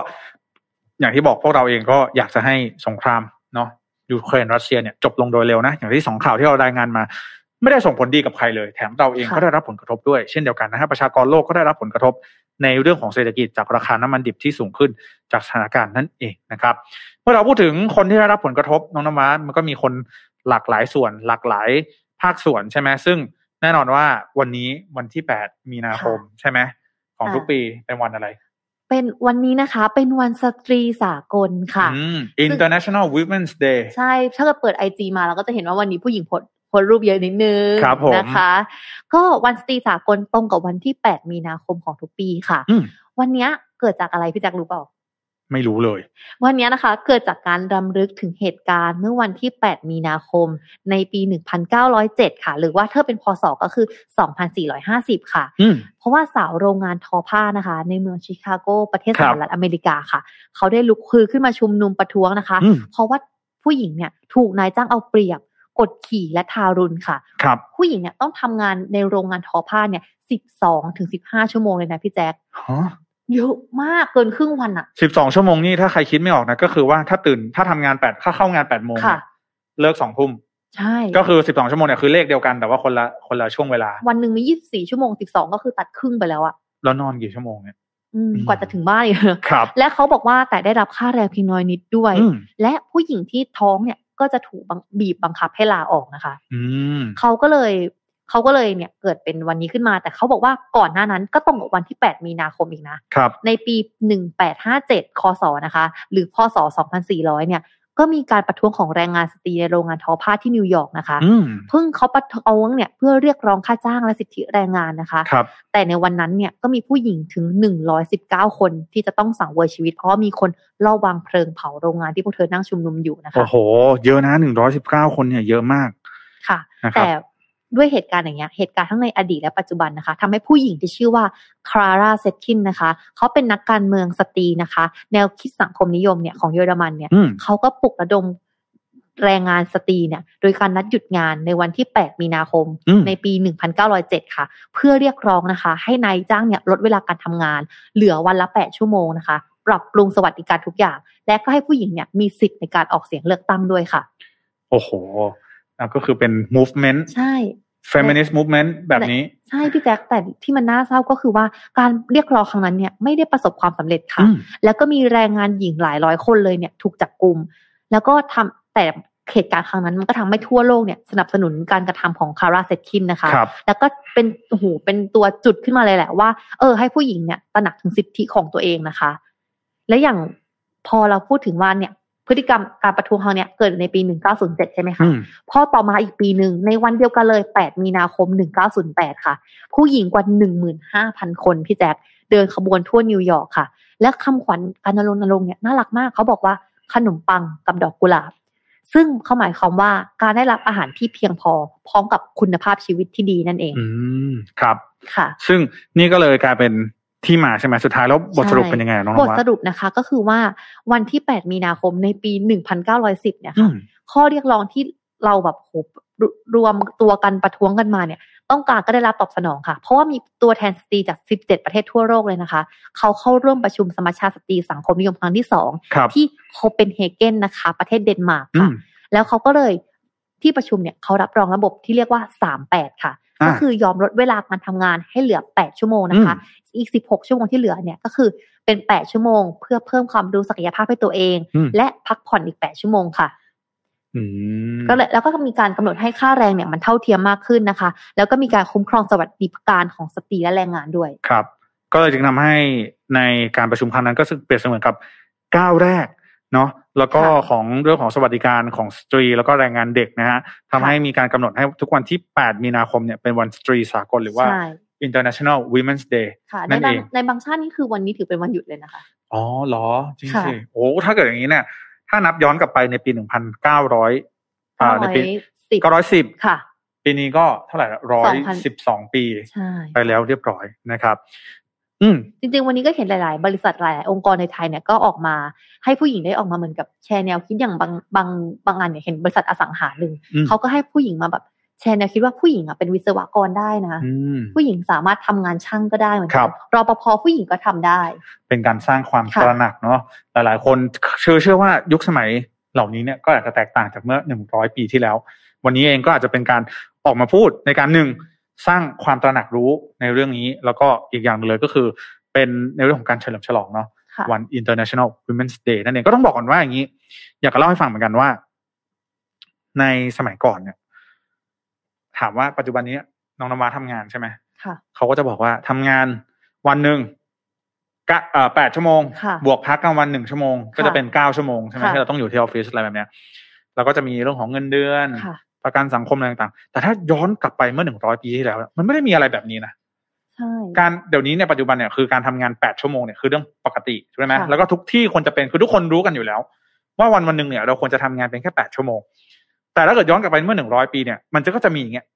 อย่างที่บอกพวกเราเองก็อยากจะให้สงครามเนาะยูเครนรัสเซียเนี่ยจบลงโดยเร็วนะ อย่างที่สองข่าวที่เรารายงานมา ไม่ได้ส่งผลดีกับใครเลย แถมเราเองค่ะก็ได้รับผลกระทบด้วยเช่นเดียวกันนะฮะประชากรโลกก็ได้รับผลกระทบ ในเรื่องของเศรษฐกิจจากราคาน้ำมันดิบที่สูงขึ้นจากสถานการณ์นั่นเองนะครับ เมื่อเราพูดถึงคนที่ได้รับผลกระทบน้องน้ำว้ามันก็มีคนหลากหลายส่วนหลากหลายภาคส่วนใช่ไหมซึ่งแน่นอนว่าวันนี้วันที่แปดมีนาคมใช่ไหมของทุกปีเป็นวันอะไร เป็นวันนี้นะคะเป็นวันสตรีสากลค่ะอืม International Women's Day ใช่ ถ้าเกิดเปิดไอจีมาเราก็จะเห็นว่าวันนี้ผู้หญิง โพสต์โพสต์รูปเยอะนิดนึงครับผมนะคะ ก็วันสตรีสากลตรงกับวันที่ 8 มีนาคมของทุกปีค่ะอืมวันเนี้ยเกิดจากอะไรพี่แจ็ครู้เปล่าไม่รู้เลย วันเนี้ยนะคะ เกิดจากการรำลึกถึงเหตุการณ์เมื่อวันที่ 8 มีนาคม ในปี 1907 ค่ะ หรือว่าถ้าเป็นพศก็คือ 2450 ค่ะอืมเพราะว่าสาวโรงงานทอผ้านะคะ ในเมืองชิคาโก ประเทศครัสบหรัฐอเมริกาค่ะ เขาได้ลุกคือขึ้นมาชุมนุมประท้วงนะคะอืมเพราะว่าผู้หญิงเนี่ย ถูกนายจ้างเอาเปรียบ กดขี่และทารุณค่ะครับผู้หญิงเนี่ยต้องทำงานในโรงงานทอผ้าเนี่ย12ถึง15ชั่วโมงเลยนะพี่แจ๊คฮะเยอะมากเกินครึ่งวันอะสิบสองชั่วโมงนี่ถ้าใครคิดไม่ออกนะก็คือว่าถ้าตื่นถ้าทำงานแปดถ้าเข้างานแปดโมงค่ะเนี่ยเลิกสองทุ่มใช่ ก็คือสิบสองชั่วโมงเนี่ยคือเลขเดียวกันแต่ว่าคนละคนละช่วงเวลา วันหนึ่งมี24ชั่วโมง12ก็คือตัดครึ่งไปแล้วอะแล้วนอนกี่ชั่วโมงเนี่ยอืมอืมกว่าจะถึงบ้านอีกครับ และเขาบอกว่าแต่ได้รับค่าแรงเพียงน้อยนิดด้วยอืมและผู้หญิงที่ท้องเนี่ย ก็จะถูกบังบีบบังคับให้ลาออกนะคะอืมเขาก็เลยเขาก็เลยเนี่ยเกิดเป็นวันนี้ขึ้นมา แต่เขาบอกว่าก่อนหน้านั้นก็ตรงกับวันที่ 8 มีนาคมอีกนะครับในปี 1857คศนะคะ หรือพศ 2400 เนี่ย ก็มีการประท้วงของแรงงานสตรีในโรงงานทอผ้าที่นิวยอร์กนะคะอืมเพิ่งเขาประท้วงเนี่ยเพื่อเรียกร้องค่าจ้างและสิทธิแรงงานนะคะครับแต่ในวันนั้นเนี่ยก็มีผู้หญิงถึง 119 คนที่จะต้องสังเวยชีวิต เพราะว่ามีคนลอบวางเพลิงเผาโรงงานที่พวกเธอนั่งชุมนุมอยู่นะคะโอ้โห เยอะนะหนึ่งร้อยสิบเก้าคนเนี่ยเยอะมากค่ะนะครับแต่ ด้วยเหตุการณ์อย่างเงี้ยเหตุการณ์ทั้งในอดีตและปัจจุบันนะคะทำให้ผู้หญิงที่ชื่อว่าคลาร่าเซตคินนะคะ เขาเป็นนักการเมืองสตรีนะคะ แนวคิดสังคมนิยมเนี่ยของเยอรมันเนี่ยอืมเขาก็ปลุกระดมแรงงานสตรีเนี่ย โดยการนัดหยุดงานในวันที่ 8 มีนาคมอืมในปี 1907 ค่ะ เพื่อเรียกร้องนะคะ ให้นายจ้างเนี่ยลดเวลาการทำงาน เหลือวันละ 8 ชั่วโมงนะคะ ปรับปรุงสวัสดิการทุกอย่าง และก็ให้ผู้หญิงเนี่ยมีสิทธิ์ในการออกเสียงเลือกตั้งด้วยค่ะ โอ้โหอะ ก็คือเป็น movement ใช่ feminist movement แบบนี้ ใช่พี่แจ๊คแต่ที่มันน่าเศร้าก็คือว่าการเรียกร้องครั้งนั้นเนี่ยไม่ได้ประสบความสำเร็จค่ะอืมแล้วก็มีแรงงานหญิงหลายร้อยคนเลยเนี่ย ถูกจับกลุ่มแล้วก็ทำแต่เหตุการณ์ครั้งนั้นมันก็ทำให้ทั่วโลกเนี่ยสนับสนุนการกระทำของคลาร่าเซตคินนะคะครับแล้วก็เป็นโอ้โหเป็นตัวจุดขึ้นมาเลยแหละว่า เออ ให้ผู้หญิงเนี่ยตระหนักถึงสิทธิของตัวเองนะคะ และอย่างพอเราพูดถึงว่าเนี่ย พฤติกรรมการประท้วงครั้งเนี้ยเกิดในปี 1907 ใช่ไหมคะอืมพอต่อมาอีกปีหนึ่งในวันเดียวกันเลย 8 มีนาคม 1908 ค่ะ ผู้หญิงกว่า 15,000 คนพี่แจ๊คเดินขบวนทั่วนิวยอร์กค่ะ และคำขวัญการรณรงค์เนี่ยน่ารักมากเขาบอกว่าขนมปังกับดอกกุหลาบ ซึ่งเขาหมายความว่าการได้รับอาหารที่เพียงพอพร้อมกับคุณภาพชีวิตที่ดีนั่นเอง อืม ครับ ค่ะ ซึ่งนี่ก็เลยกลายเป็น ที่มาใช่ไหมสุดท้ายแล้วบทสรุปเป็นยังไงน้องบนทวัสดรุปนะคะ ก็คือว่าวันที่ 8 มีนาคมในปี 1910 เนี่ยอืค่ะมข้อเรียกร้องที่เราแบบโหรรวมตัวกันประท้วงกันมาเนี่ย ต้องการก็ได้รับตอบสนองค่ะ เพราะว่ามีตัวแทนสตรีจาก 17 ประเทศทั่วโลกเลยนะคะ เขาเข้าร่วมประชุมสมัชชาสตรีสังคมนิยมครั้งที่สองครับที่โคเปนเฮเกนนะคะ ประเทศเดนมาร์กอืค่ะมแล้วเขาก็เลยที่ประชุมเนี่ยเขารับรองระบบที่เรียกว่า 38 ค่ะอ่า ก็คือยอมลดเวลาการทำงานให้เหลือ 8 ชั่วโมงนะคะ อีก 16 ชั่วโมงที่เหลือเนี่ยก็คือเป็น 8 ชั่วโมง เพื่อเพิ่มความรู้ศักยภาพให้ตัวเองอืมและพักผ่อนอีก 8 ชั่วโมงค่ะอืมก็เลยแล้วก็มีการกำหนดให้ค่าแรงเนี่ยมันเท่าเทียมมากขึ้นนะคะ แล้วก็มีการคุ้มครองสวัสดิการของสตรีและแรงงานด้วยครับ ก็เลยจึงทำให้ในการประชุมครั้งนั้นก็ซึ่งเปรียบเสมือนกับก้าวแรก เนาะแล้วก็ค่ะของเรื่องของสวัสดิการของสตรี แล้วก็แรงงานเด็กนะฮะทำให้มีการกำหนดให้ทุกวันที่ 8 มีนาคมเนี่ยเป็นวันสตรีสากลหรือว่าใช่ International Women's Day ค่ะในนั่นบางเองในบางชาตินี่คือวันนี้ถือเป็นวันหยุดเลยนะคะ อ๋อเหรอ จริงค่ะสิโอ้ถ้าเกิดอย่างนี้เนี่ย ถ้านับย้อนกลับไปในปี 1,900อ่าในปีสิบ910ค่ะปีนี้ก็เท่าไหร่ร้อยสิบสองปีใช่ไปแล้วเรียบร้อยนะครับอืม จริง ๆ วันนี้ก็เห็นหลาย ๆ บริษัทหลาย ๆ องค์กรในไทยเนี่ยก็ออกมาให้ผู้หญิงได้ออกมาเหมือนกับแชร์แนวคิดอย่างบางบางบางอันเนี่ยเห็นบริษัทอสังหาหนึ่งอืมเขาก็ให้ผู้หญิงมาแบบแชร์แนวคิดว่าผู้หญิงอะเป็นวิศวกรได้นะอืมผู้หญิงสามารถทำงานช่างก็ได้เหมือนครักับนรปภผู้หญิงก็ทำได้ เป็นการสร้างความค่ะตระหนักเนาะหลาย ๆ คนเชื่อเชื่อว่ายุคสมัยเหล่านี้เนี่ยก็อาจจะแตกต่างจากเมื่อหนึ่งร้อยปีที่แล้ว วันนี้เองก็อาจจะเป็นการออกมาพูดในการหนึ่ง สร้างความตระหนักรู้ในเรื่องนี้ แล้วก็อีกอย่างหนึ่งเลยก็คือ เป็นในเรื่องของการเฉลิมฉลองเนาะค่ะวัน International Women's Day นั่นเองก็ต้องบอกก่อนว่าอย่างนี้ อยากจะเล่าให้ฟังเหมือนกันว่า ในสมัยก่อนเนี่ย ถามว่าปัจจุบันนี้น้องนวาทำงานใช่ไหมค่ะเขาก็จะบอกว่าทำงานวันหนึ่งกะเอ่อแปดชั่วโมงค่ะบวกพักกลางวันหนึ่งชั่วโมง ก็จะเป็นเก้าชั่วโมงใช่ไหมค่ะที่เราต้องอยู่ที่ออฟฟิศอะไรแบบเนี้ย แล้วก็จะมีเรื่องของเงินเดือนค่ะ ประกันสังคมอะไรต่างๆ แต่ถ้าย้อนกลับไปเมื่อหนึ่งร้อยปีที่แล้ว มันไม่ได้มีอะไรแบบนี้นะใช่การเดี๋ยวนี้ในยปัจจุบันเนี่ยคือการทำงานแปดชั่วโมงเนี่ยคือเรื่องปกติใช่ไหมค่ะแล้วก็ทุกที่ควรจะเป็นคือทุกคนรู้กันอยู่แล้ว ว่าวันวันหนึ่งเนี่ยเราควรจะทำงานเป็นแค่แปดชั่วโมง แต่ถ้าเกิดย้อนกลับไปเมื่อหนึ่งร้อยปีเนี่ยมันจะก็จะมีอย่างเงี้ย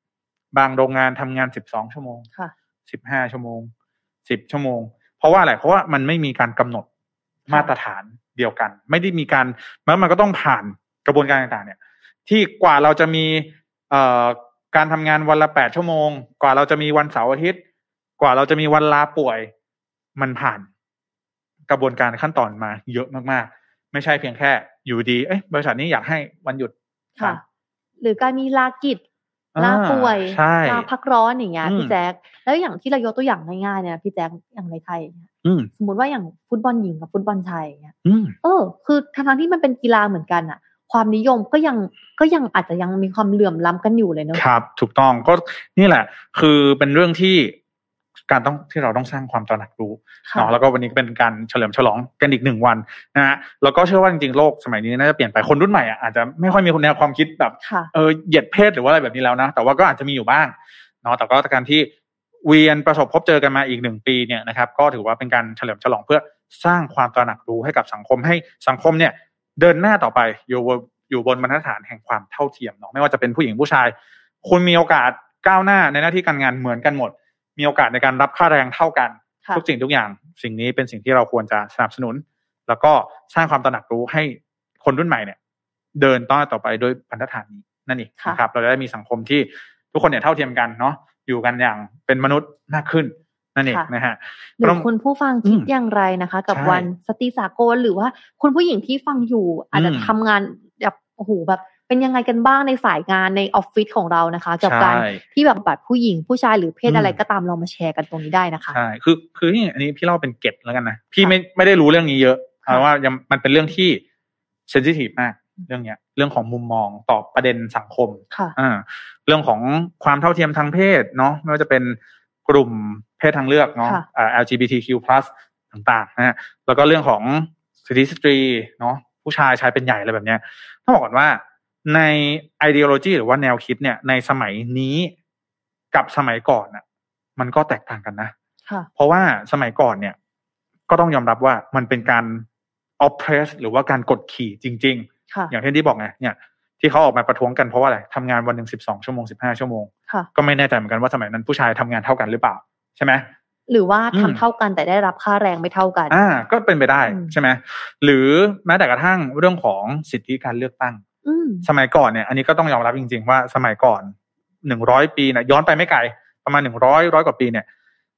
บางโรงงานทำงานสิบสองชั่วโมงค่ะสิบห้าชั่วโมงสิบชั่วโมง เพราะว่าอะไรเพราะว่ามันไม่มีการกำหนดมาตรฐานเดียวกัน ไม่ได้มีการมันมันก็ต้องผ่านกระบวนการต่างๆ เนี่ย ที่กว่าเราจะมีเอ่อการทำงานวันละแปดชั่วโมง กว่าเราจะมีวันเสาร์อาทิตย์ กว่าเราจะมีวันลาป่วย มันผ่านกระบวนการขั้นตอนมาเยอะมากๆ ไม่ใช่เพียงแค่อยู่ดี เอ้ยบริษัทนี้อยากให้วันหยุดค่ะ หรือการมีลากิจอ่าลาป่วยใช่ลาพักร้อนอย่างเงี้ยอืมพี่แจ๊คแล้วอย่างที่เรายกตัวอย่างง่ายๆเนี่ยพี่แจ๊คอย่างในไทยอย่างเงี้ยอืมสมมติว่าอย่างฟุตบอลหญิงกับฟุตบอลชายอย่างเงี้ยอืมเออ คือทั้งๆที่มันเป็นกีฬาเหมือนกันอะ ความนิยมก็ยังก็ยังอาจจะยังมีความเหลื่อมล้ำกันอยู่เลยเนอะครับ ถูกต้องก็นี่แหละ คือเป็นเรื่องที่การต้องที่เราต้องสร้างความตระหนักรู้ค่ะเนาะแล้วก็วันนี้เป็นการเฉลิมฉลองกันอีกหนึ่งวันนะฮะแล้วก็เชื่อว่าจริงๆโลกสมัยนี้น่าจะเปลี่ยนไปคนรุ่นใหม่อะอาจจะไม่ค่อยมีแนวความคิดแบบค่ะเออเหยียดเพศหรือว่าอะไรแบบนี้แล้วนะ แต่ว่าก็อาจจะมีอยู่บ้างเนาะแต่ก็การที่เวียนประสบพบเจอกันมาอีกหนึ่งปีเนี่ยนะครับ ก็ถือว่าเป็นการเฉลิมฉลองเพื่อสร้างความตระหนักรู้ให้กับสังคมให้สังคมเนี่ย เดินหน้าต่อไปอยู่บนอยู่บนบรรทัดฐานแห่งความเท่าเทียมเนาะไม่ว่าจะเป็นผู้หญิงผู้ชาย คุณมีโอกาสก้าวหน้าในหน้าที่การงานเหมือนกันหมด มีโอกาสในการรับค่าแรงเท่ากันค่ะทุกสิ่งทุกอย่าง สิ่งนี้เป็นสิ่งที่เราควรจะสนับสนุน แล้วก็สร้างความตระหนักรู้ให้คนรุ่นใหม่เนี่ย เดินต่อต่อไปโดยบรรทัดฐานนี้นั่นเองค่ะนะครับ เราจะได้มีสังคมที่ทุกคนเนี่ยเท่าเทียมกันเนาะอยู่กันอย่างเป็นมนุษย์มากขึ้น นั่นเองนะฮะหรือคุณผู้ฟังคิดอืมอย่างไรนะคะ กับใช่วันสตรีสากลหรือว่าคุณผู้หญิงที่ฟังอยู่ อาจจะอืมทำงานแบบโอ้โหแบบเป็นยังไงกันบ้างในสายงานในออฟฟิศของเรานะคะ กับการใช่ที่แบบบัตรผู้หญิงผู้ชายหรือเพศอืมอะไรก็ตามเรามาแชร์กันตรงนี้ได้นะคะใช่คือคือนี่อันนี้พี่เล่าเป็นเกร็ดแล้วกันนะพี่ไม่ไม่ได้รู้เรื่องนี้เยอะค่ะเอาว่ายังมันเป็นเรื่องที่ sensitive มากเรื่องเนี้ย เรื่องของมุมมองต่อประเด็นสังคมค่ะอ่าเรื่องของความเท่าเทียมทางเพศเนาะไม่ว่าจะเป็น กลุ่มเพศทางเลือกเนาะค่ะอ่า LGBTQ+ ต่างๆนะฮะแล้วก็เรื่องของสิทธิสตรีเนาะผู้ชายชายเป็นใหญ่อะไรแบบเนี้ยต้องบอกก่อนว่าใน ideology หรือว่าแนวคิดเนี่ย ในสมัยนี้กับสมัยก่อนน่ะ มันก็แตกต่างกันนะค่ะเพราะว่าสมัยก่อนเนี่ย ก็ต้องยอมรับว่ามันเป็นการ oppress หรือว่าการกดขี่จริงค่ะๆอย่างที่ที่บอกไงเนี่ย ที่เขาออกมาประท้วงกันเพราะว่าอะไรทำงานวันหนึ่งสิบสองชั่วโมงสิบห้าชั่วโมงค่ะก็ไม่แน่ใจเหมือนกันว่าสมัยนั้นผู้ชายทำงานเท่ากันหรือเปล่าใช่ไหมหรือว่าอืทำมเท่ากันแต่ได้รับค่าแรงไม่เท่ากัน อ่า ก็เป็นไปได้อืมใช่ไหมหรือแม้แต่กระทั่งเรื่องของสิทธิการเลือกตั้งอืมสมัยก่อนเนี่ย อันนี้ก็ต้องยอมรับจริง ๆ ว่าสมัยก่อนหนึ่งร้อยปีนะย้อนไปไม่ไกลประมาณหนึ่งร้อยร้อยกว่าปีเนี่ย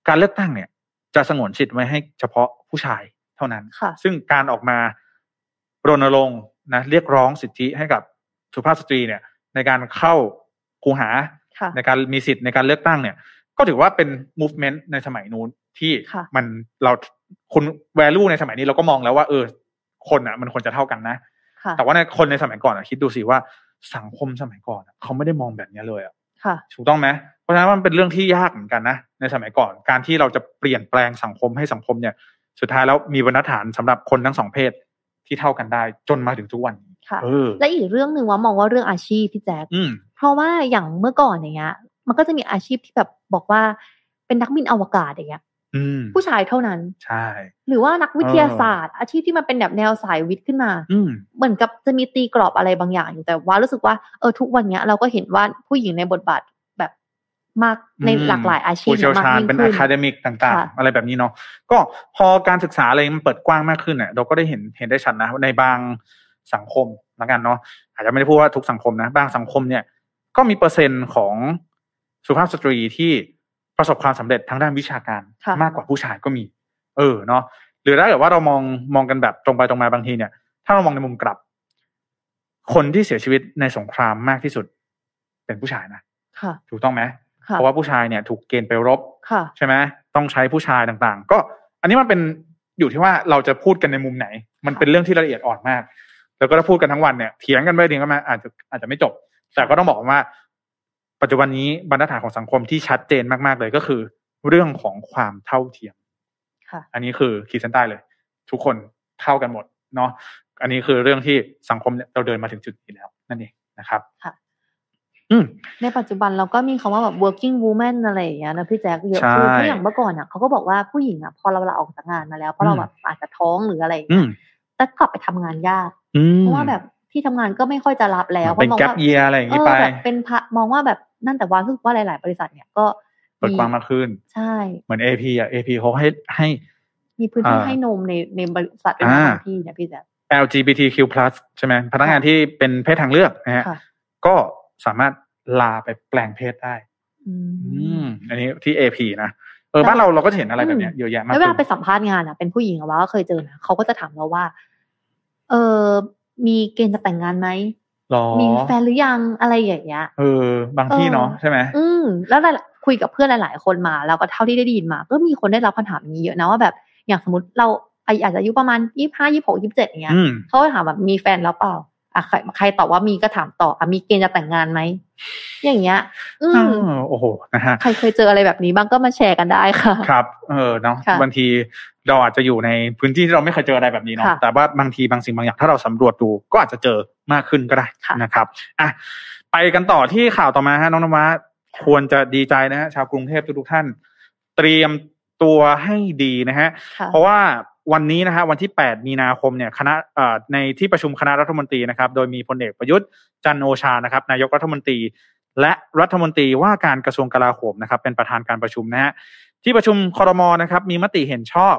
การเลือกตั้งเนี่ย จะสงวนสิทธิ์ไว้ให้เฉพาะผู้ชายเท่านั้นค่ะซึ่งการออกมารณรงค์นะเรียกร้องสิทธิให้กับ สุภาพสตรีเนี่ย ในการเข้าคูหาค่ะในการมีสิทธิ์ในการเลือกตั้งเนี่ย ก็ถือว่าเป็น movement ในสมัยนู้นที่ค่ะมันเราคุณ value ในสมัยนี้เราก็มองแล้วว่าเออ คนอะ มันควรจะเท่ากันนะค่ะแต่ว่าในคนในสมัยก่อนอะคิดดูสิว่าสังคมสมัยก่อนอะเขาไม่ได้มองแบบนี้เลยอะค่ะถูกต้องไหมเพราะฉะนั้นมันเป็นเรื่องที่ยากเหมือนกันนะในสมัยก่อนการที่เราจะเปลี่ยนแปลงสังคมให้สังคมเนี่ย สุดท้ายแล้วมีบรรทัดฐานสำหรับคนทั้งสองเพศที่เท่ากันได้จนมาถึงทุกวันนี้ ค่ะเออและอีกเรื่องหนึ่งว่ามองว่าเรื่องอาชีพพี่แจ๊คอืมเพราะว่าอย่างเมื่อก่อนอย่างเงี้ย มันก็จะมีอาชีพที่แบบบอกว่าเป็นนักบินอวกาศอย่างเงี้ยอืมผู้ชายเท่านั้น ใช่ หรือว่านักวิทยาศาสตร์ อาชีพที่มันเป็นแบบแนวสายวิทย์ขึ้นมาอืมเหมือนกับจะมีตีกรอบอะไรบางอย่างอยู่แต่ว่ารู้สึกว่าเออทุกวันเนี้ยเราก็เห็นว่าผู้หญิงในบทบาทแบบมากในอืมหลากหลายอาชีพผู้เชี่ยวชาญมกยิ่งเป็นขึ้อะคาเดมิกต่างค่ะๆอะไรแบบนี้เนาะก็พอการศึกษาอะไรมันเปิดกว้างมากขึ้นเนี่ยเราก็ได้เห็นเห็นได้ชัดนะในบาง สังคมแล้วกันเนาะอาจจะไม่ได้พูดว่าทุกสังคมนะ บางสังคมเนี่ย ก็มีเปอร์เซ็นต์ของสุภาพสตรีที่ประสบความสำเร็จทางด้านวิชาการค่ะมากกว่าผู้ชายก็มี เออเนาะหรือถ้าเกิดว่าเรามองมองกันแบบตรงไปตรงมาบางทีเนี่ย ถ้าเรามองในมุมกลับ คนที่เสียชีวิตในสงครามมากที่สุด เป็นผู้ชายนะค่ะถูกต้องไหมค่ะเพราะว่าผู้ชายเนี่ย ถูกเกณฑ์ไปรบค่ะใช่ไหมต้องใช้ผู้ชายต่างๆ ก็ อันนี้มันเป็นอยู่ที่ว่าเราจะพูดกันในมุมไหน มันเป็นเรื่องที่ละเอียดอ่อนมาก แล้วก็ถ้าพูดกันทั้งวันเนี่ยเถียงกันไปเถียงกันมาอาจจะอาจจะไม่จบ แต่ก็ต้องบอกว่า ปัจจุบันนี้บรรทัดฐานของสังคมที่ชัดเจนมากๆเลยก็คือ เรื่องของความเท่าเทียมค่ะอันนี้คือขีดเส้นใต้เลย ทุกคนเท่ากันหมดเนาะอันนี้คือเรื่องที่สังคมเนี่ยเราเดินมาถึงจุดนี้แล้ว นั่นเองนะครับค่ะอืมในปัจจุบันเราก็มีคำว่าแบบ working woman อะไรอย่างเงี้ยนะพี่แจ๊คเยอะใช่คือเพราะอย่างเมื่อก่อนอะเขาก็บอกว่าผู้หญิงอะพอเราลาออกจากงานมาแล้วเพราะเราอืมแบบอาจจะท้องหรืออะไรอย่างอืเงี้ยม แต่กลับไปทำงานยากอืมเพราะว่าแบบที่ทำงานก็ไม่ค่อยจะรับแล้วเป็นพราะมองแกว่าปเยียอะไรอย่างเอนี้อไปแบบเป็นพระมองว่าแบบนั่นแต่ว่ารู้สึกว่าหลาย ๆ บริษัทเนี่ยก็เปิดกว้างมากขึ้น ใช่ เหมือน AP อะ AP เขาให้ให้ มีพื้นที่อ่าให้นมในในบริษัทด้วยนะอ่าบางที่เนี่ยพี่แจ๊ค LGBTQ+ ใช่ไหมพนักงานที่เป็นเพศทางเลือกนะฮะค่ะก็สามารถลาไปแปลงเพศได้ อือืมมอันนี้ที่ AP นะ เออบ้านเราเราก็จะเห็นอะไรแบบเนี้ยเยอะแยะมากแล้วเวลาขึ้นไปสัมภาษณ์งานอะเป็นผู้หญิงอะว่าก็เคยเจอนะเขาก็จะถามเราว่า เออมีเกณฑ์จะแต่งงานไหมหรอมีแฟนหรือยังอะไรอย่างเงี้ยเออบางที่เนาะใช่ไหมอืมแล้วหลายๆคุยกับเพื่อนหลาย ๆ คนมาแล้วก็เท่าที่ได้ยินมา ก็มีคนได้รับคำถามอย่างนี้เยอะนะว่าแบบอย่างสมมติเราอาจจะอายุประมาณยี่ห้ายี่หกยี่สิบเจ็ดอย่างเงี้ยอืมเขาก็ถามแบบมีแฟนแล้วเปล่า อะใครใครตอบว่ามีก็ถามต่ออะมีเกณฑ์จะแต่งงานไหมอย่างเงี้ย อืมเออโอ้โหนะฮะใครเคยเจออะไรแบบนี้บ้างก็มาแชร์กันได้ค่ะ ครับ เออเนาะค่ะบางทีเราอาจจะอยู่ในพื้นที่ที่เราไม่เคยเจออะไรแบบนี้เนาะค่ะแต่ว่าบางทีบางสิ่งบางอย่างถ้าเราสำรวจดูก็อาจจะเจอมากขึ้นก็ได้ค่ะนะครับอะไปกันต่อที่ข่าวต่อมาฮะน้องนวะควรจะดีใจนะฮะชาวกรุงเทพทุกๆท่าน เตรียมตัวให้ดีนะฮะค่ะเพราะว่า วันนี้นะฮะวันที่ 8 มีนาคมเนี่ยคณะเอ่อในที่ประชุมคณะรัฐมนตรีนะครับ โดยมีพลเอกประยุทธ์จันทร์โอชานะครับ นายกรัฐมนตรี และรัฐมนตรีว่าการกระทรวงกลาโหมนะครับ เป็นประธานการประชุมนะฮะที่ประชุมครมนะครับ มีมติเห็นชอบ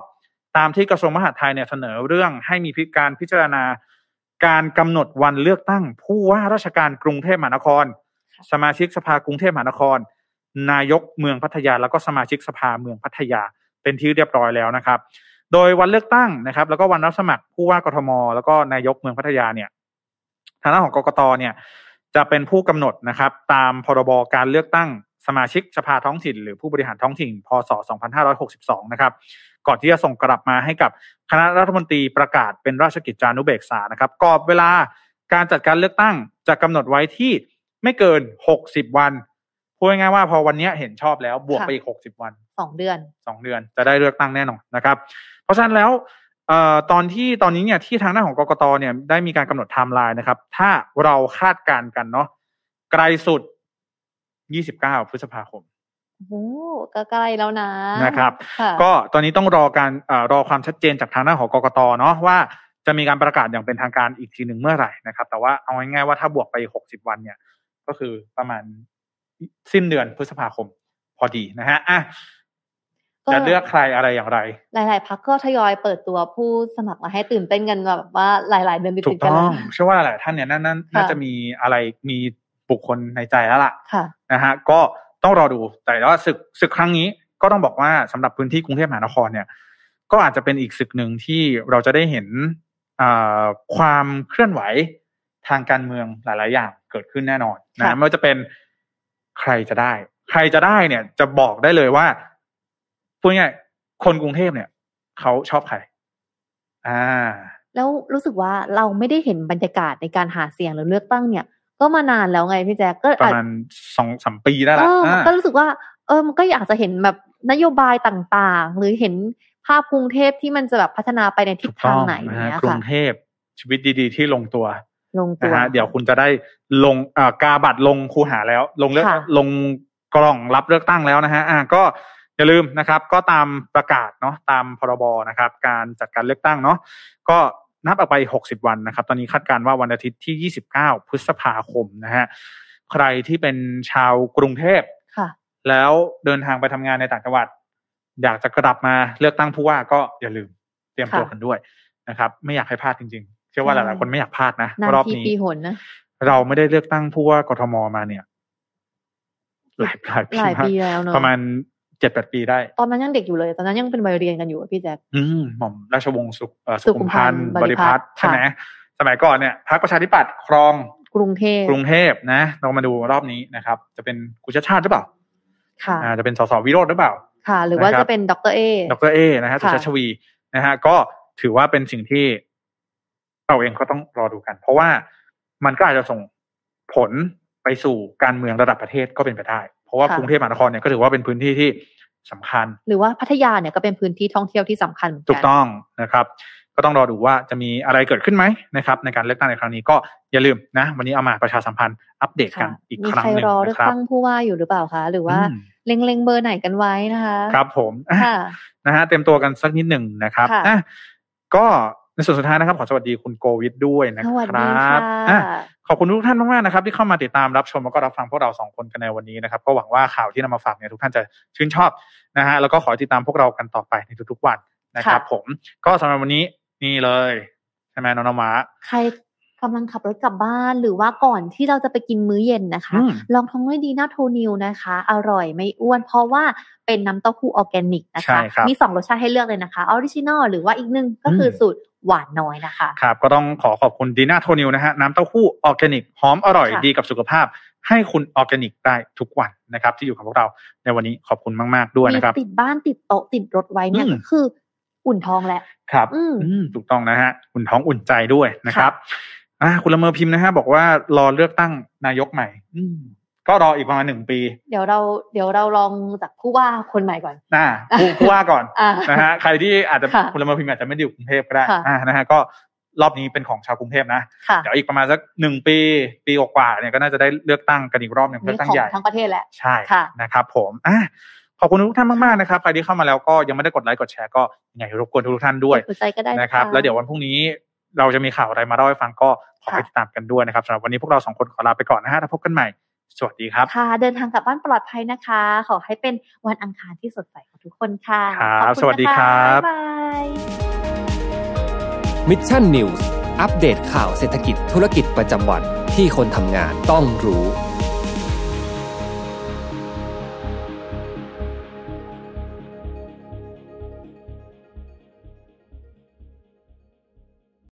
ตามที่กระทรวงมหาดไทยเนี่ยเสนอเรื่องให้มีพิการพิจารณา การกำหนดวันเลือกตั้ง ผู้ว่าราชการกรุงเทพมหานคร สมาชิกสภากรุงเทพมหานคร นายกเมืองพัทยา แล้วก็สมาชิกสภาเมืองพัทยาเป็นที่เรียบร้อยแล้วนะครับ โดยวันเลือกตั้งนะครับ แล้วก็วันรับสมัครผู้ว่ากทม แล้วก็นายกเมืองพัทยาเนี่ยทางด้านของกกตเนี่ย จะเป็นผู้กำหนดนะครับ ตามพรบการเลือกตั้งสมาชิกสภาท้องถิ่น หรือผู้บริหารท้องถิ่น พศ 2562 นะครับ ก่อนที่จะส่งกลับมาให้กับคณะรัฐมนตรีประกาศเป็นราชกิจจานุเบกษานะครับกรอบเวลาการจัดการเลือกตั้งจะกำหนดไว้ที่ไม่เกิน 60 วัน พูดง่ายๆว่าพอวันเนี้ยเห็นชอบแล้วบวกไปอีก60วันสองเดือนสองเดือนจะได้เลือกตั้งแน่นอนนะครับ เพราะฉะนั้นแล้วเอ่อตอนที่ตอนนี้เนี่ยที่ทางด้านของกกตเนี่ยได้มีการกำหนดไทม์ไลน์นะครับ ถ้าเราคาดการณ์กันเนาะไกลสุด29พฤษภาคมโอ้โหก็ใกล้แล้วนะนะครับค่ะก็ตอนนี้ต้องรอการเอ่อรอความชัดเจนจากทางด้านของกกตเนาะว่าจะมีการประกาศอย่างเป็นทางการอีกทีหนึ่งเมื่อไหร่นะครับ แต่ว่าเอาง่ายๆว่าถ้าบวกไป60วันเนี่ย ก็คือประมาณ สิ้นเดือนพฤษภาคม พอดีนะฮะอะก็จะเลือกใครอะไรอย่างไร หลาย ๆพักก็ทยอยเปิดตัวผู้สมัครมาให้ตื่นเต้นกันแบบว่าหลาย ๆ เดือนติถูดกๆกันต้แล้อวงเชื่อว่าหลายท่านเนี่ยน่าน่าค่ะน่าจะมีอะไรมีบุคคลในใจแล้วล่ะค่ะนะฮะก็ต้องรอดูแต่ว่าศึกศึกครั้งนี้ก็ต้องบอกว่าสำหรับพื้นที่กรุงเทพมหานครเนี่ย ก็อาจจะเป็นอีกศึกหนึ่งที่เราจะได้เห็นอ่าความเคลื่อนไหวทางการเมืองหลาย ๆ อย่างเกิดขึ้นแน่นอนนะค่ะไม่ว่าจะเป็น ใครจะได้ ใครจะได้เนี่ย จะบอกได้เลยว่าพูดง่ายๆคนกรุงเทพเนี่ยเขาชอบใคร อ่า แล้วรู้สึกว่าเราไม่ได้เห็นบรรยากาศในการหาเสียงหรือเลือกตั้งเนี่ย ก็มานานแล้วไงพี่แจ๊คก็ประอาจมาณสองสามปีได้เอละออ่าก็รู้สึกว่า เออมันก็อยากจะเห็นแบบนโยบายต่างๆ หรือเห็นภาพกรุงเทพที่มันจะแบบพัฒนาไปในทิศถูกทาต้งองไหนนะเนี้ฮะยกรุค่ะงเทพชีวิตดี ๆ ที่ลงตัว ลงตัวนะฮะเดี๋ยวคุณจะได้ลงเอ่อกาบัตรลงคูหาแล้ว ลงเลือกค่ะลงกล่องรับเลือกตั้งแล้วนะฮะอ่าก็อย่าลืมนะครับ ก็ตามประกาศเนาะตามพรบนะครับ การจัดการเลือกตั้งเนาะก็นับออกไป 60 วันนะครับ ตอนนี้คาดการณ์ว่าวันอาทิตย์ที่ 29 พฤษภาคมนะฮะใครที่เป็นชาวกรุงเทพค่ะแล้วเดินทางไปทำงานในต่างจังหวัด อยากจะกลับมาเลือกตั้งผู้ว่าก็อย่าลืมเตรียมตัวค่ะกันด้วยนะครับ ไม่อยากให้พลาดจริงๆเชื่อว่าหใช่ลายๆคนไม่อยากพลาดนะนานรอบทีนี้ปีหนนะเราไม่ได้เลือกตั้งผู้ว่ากทมมาเนี่ยหลายหลายปีหลายมากปีแล้วเนอะประมาณเจ็ดแปดปีได้ ตอนนั้นยังเด็กอยู่เลย ตอนนั้นยังเป็นวัยเรียนกันอยู่อะพี่แจ๊คอืมหม่อมราชวงศ์สุขเอ่อสุสุขุขุมมพัพันนธ์ธ์บบริริพัพัตตรรใช่ไหมค่ะสมัยก่อนเนี่ยพรรคประชาธิปัตย์ครองกรุงเทพกรุงเทพนะ เรามาดูรอบนี้นะครับ จะเป็นกุชาติชาติหรือเปล่า ค่ะอ่าจะเป็นสสวิโรธหรือเปล่า ค่ะ หรือว่านะครับจะเป็นดรเอดรเอนะฮะสุค่ะชาติชวีนะฮะก็ถือว่าเป็นสิ่งที่ เราเองก็ต้องรอดูกัน เพราะว่ามันก็อาจจะส่งผลไปสู่การเมืองระดับประเทศก็เป็นไปได้ เพราะว่าค่ะกรุงเทพมหานครเนี่ยก็ถือว่าเป็นพื้นที่ที่สำคัญ หรือว่าพัทยาเนี่ยก็เป็นพื้นที่ท่องเที่ยวที่สำคัญเหมือนถูกักต้องนะครับ ก็ต้องรอดูว่าจะมีอะไรเกิดขึ้นไหไหมนะครับ ในการเลือกตั้งในครั้งนี้ก็อย่าลืมนะ วันนี้เอามาประชาสัมพันธ์อัปเดตกันค่ะอีกมีครั้งใครหนึ่งรอเลือนะกครับตั้งผู้ว่าอยู่หรือเปล่าคะหรือว่าอืมเล็งๆเบอร์ไหนกันไว้นะคะ ครับผมอะค่ะนะฮะเต็มตัวกันสักนิดหนึ่งนะครับค่ะอะก็ ในส่วนสุดท้ายนะครับ ขอสวัสดีคุณโกวิทด้วยนะสควัสดีรัค่ะบอะขอบคุณทุกท่านมากๆนะครับ ที่เข้ามาติดตามรับชมแล้วก็รับฟังพวกเราสองคนกันในวันนี้นะครับ ก็หวังว่าข่าวที่นำมาฝากเนี่ยทุกท่านจะชื่นชอบนะฮะแล้วก็ขอติดตามพวกเรากันต่อไปในทุกๆวันนะครับค่ะผมก็สำหรับวันนี้นี่เลยใช่ไหมน้องนำมาใคร กำลังขับรถกลับบ้าน หรือว่าก่อนที่เราจะไปกินมื้อเย็นนะคะอืมลองท้องด้วยดีน่าโทนิวนะคะ อร่อยไม่อ้วน เพราะว่าเป็นน้ำเต้าหู้ออร์แกนิกนะใช่คะครับมีสองรสชาติให้เลือกเลยนะคะ original หรือว่าอีกหนึ่งก็คืออมสูตรหวานน้อยนะคะ ครับก็ต้องขอขอบคุณดีน่าโทนิวนะฮะน้ำเต้าหู้ออร์แกนิกหอมอร่อยค่ะดีกับสุขภาพ ให้คุณออร์แกนิกได้ทุกวันนะครับ ที่อยู่กับพวกเราในวันนี้ขอบคุณมาก ๆ ด้วยมีนะครับ ติดบ้านติดโต๊ะติดรถไว้เนี่ยอืมก็คืออุ่นท้องแหละครับอืมอืมถูกต้องนะฮะ อุ่นท้องอุ่นใจด้วยนะครับ อ่าคุณละเมอพิมพ์นะฮะบอกว่ารอเลือกตั้งนายกใหม่ อืมก็รออีกประมาณหนึ่งปี เดี๋ยวเราเดี๋ยวเราลองจากผู้ว่าคนใหม่ก่อนอ่าผู้ผู้ว่าก่อนอ่านะฮะใครที่อาจจะค่ะคุณละเมอพิมพ์อาจจะไม่ได้อยู่กรุงเทพก็ได้ค่ะอ่านะฮะก็รอบนี้เป็นของชาวกรุงเทพนะค่ะเดี๋ยวอีกประมาณสักหนึ่งปีปีกว่าๆเนี่ยก็น่าจะได้เลือกตั้งกันอีกรอบหนึ่งเลืนี่อกตั้ขงองใหญ่ทั้งประเทศแหละใช่ค่ะนะครับผมอะขอบคุณทุกท่านมากๆนะครับใครที่เข้ามาแล้วก็ยังไม่ได้กดไลค์กดแชร์ก็ยังไงรบกวนทุกท่านด้วยหัวใจก็ได้นะครับ แล้วเดี๋ยววันพรุ่งนี้ เราจะมีข่าวอะไรมาเล่าให้ฟังก็ขอให้ค่ะติดตามกันด้วยนะครับสำหรับวันนี้พวกเราสองคนขอลาไปก่อนนะฮะแล้วพบกันใหม่ สวัสดีครับค่ะเดินทางกลับบ้านปลอดภัยนะคะ ขอให้เป็นวันอังคารที่สดใสของทุกคนค่ะครับขอณสวัสดีนะะครับบ๊ายบาย Mission News อัปเดตข่าวเศรษฐกิจธุรกิจประจำวันที่คนทำงานต้องรู้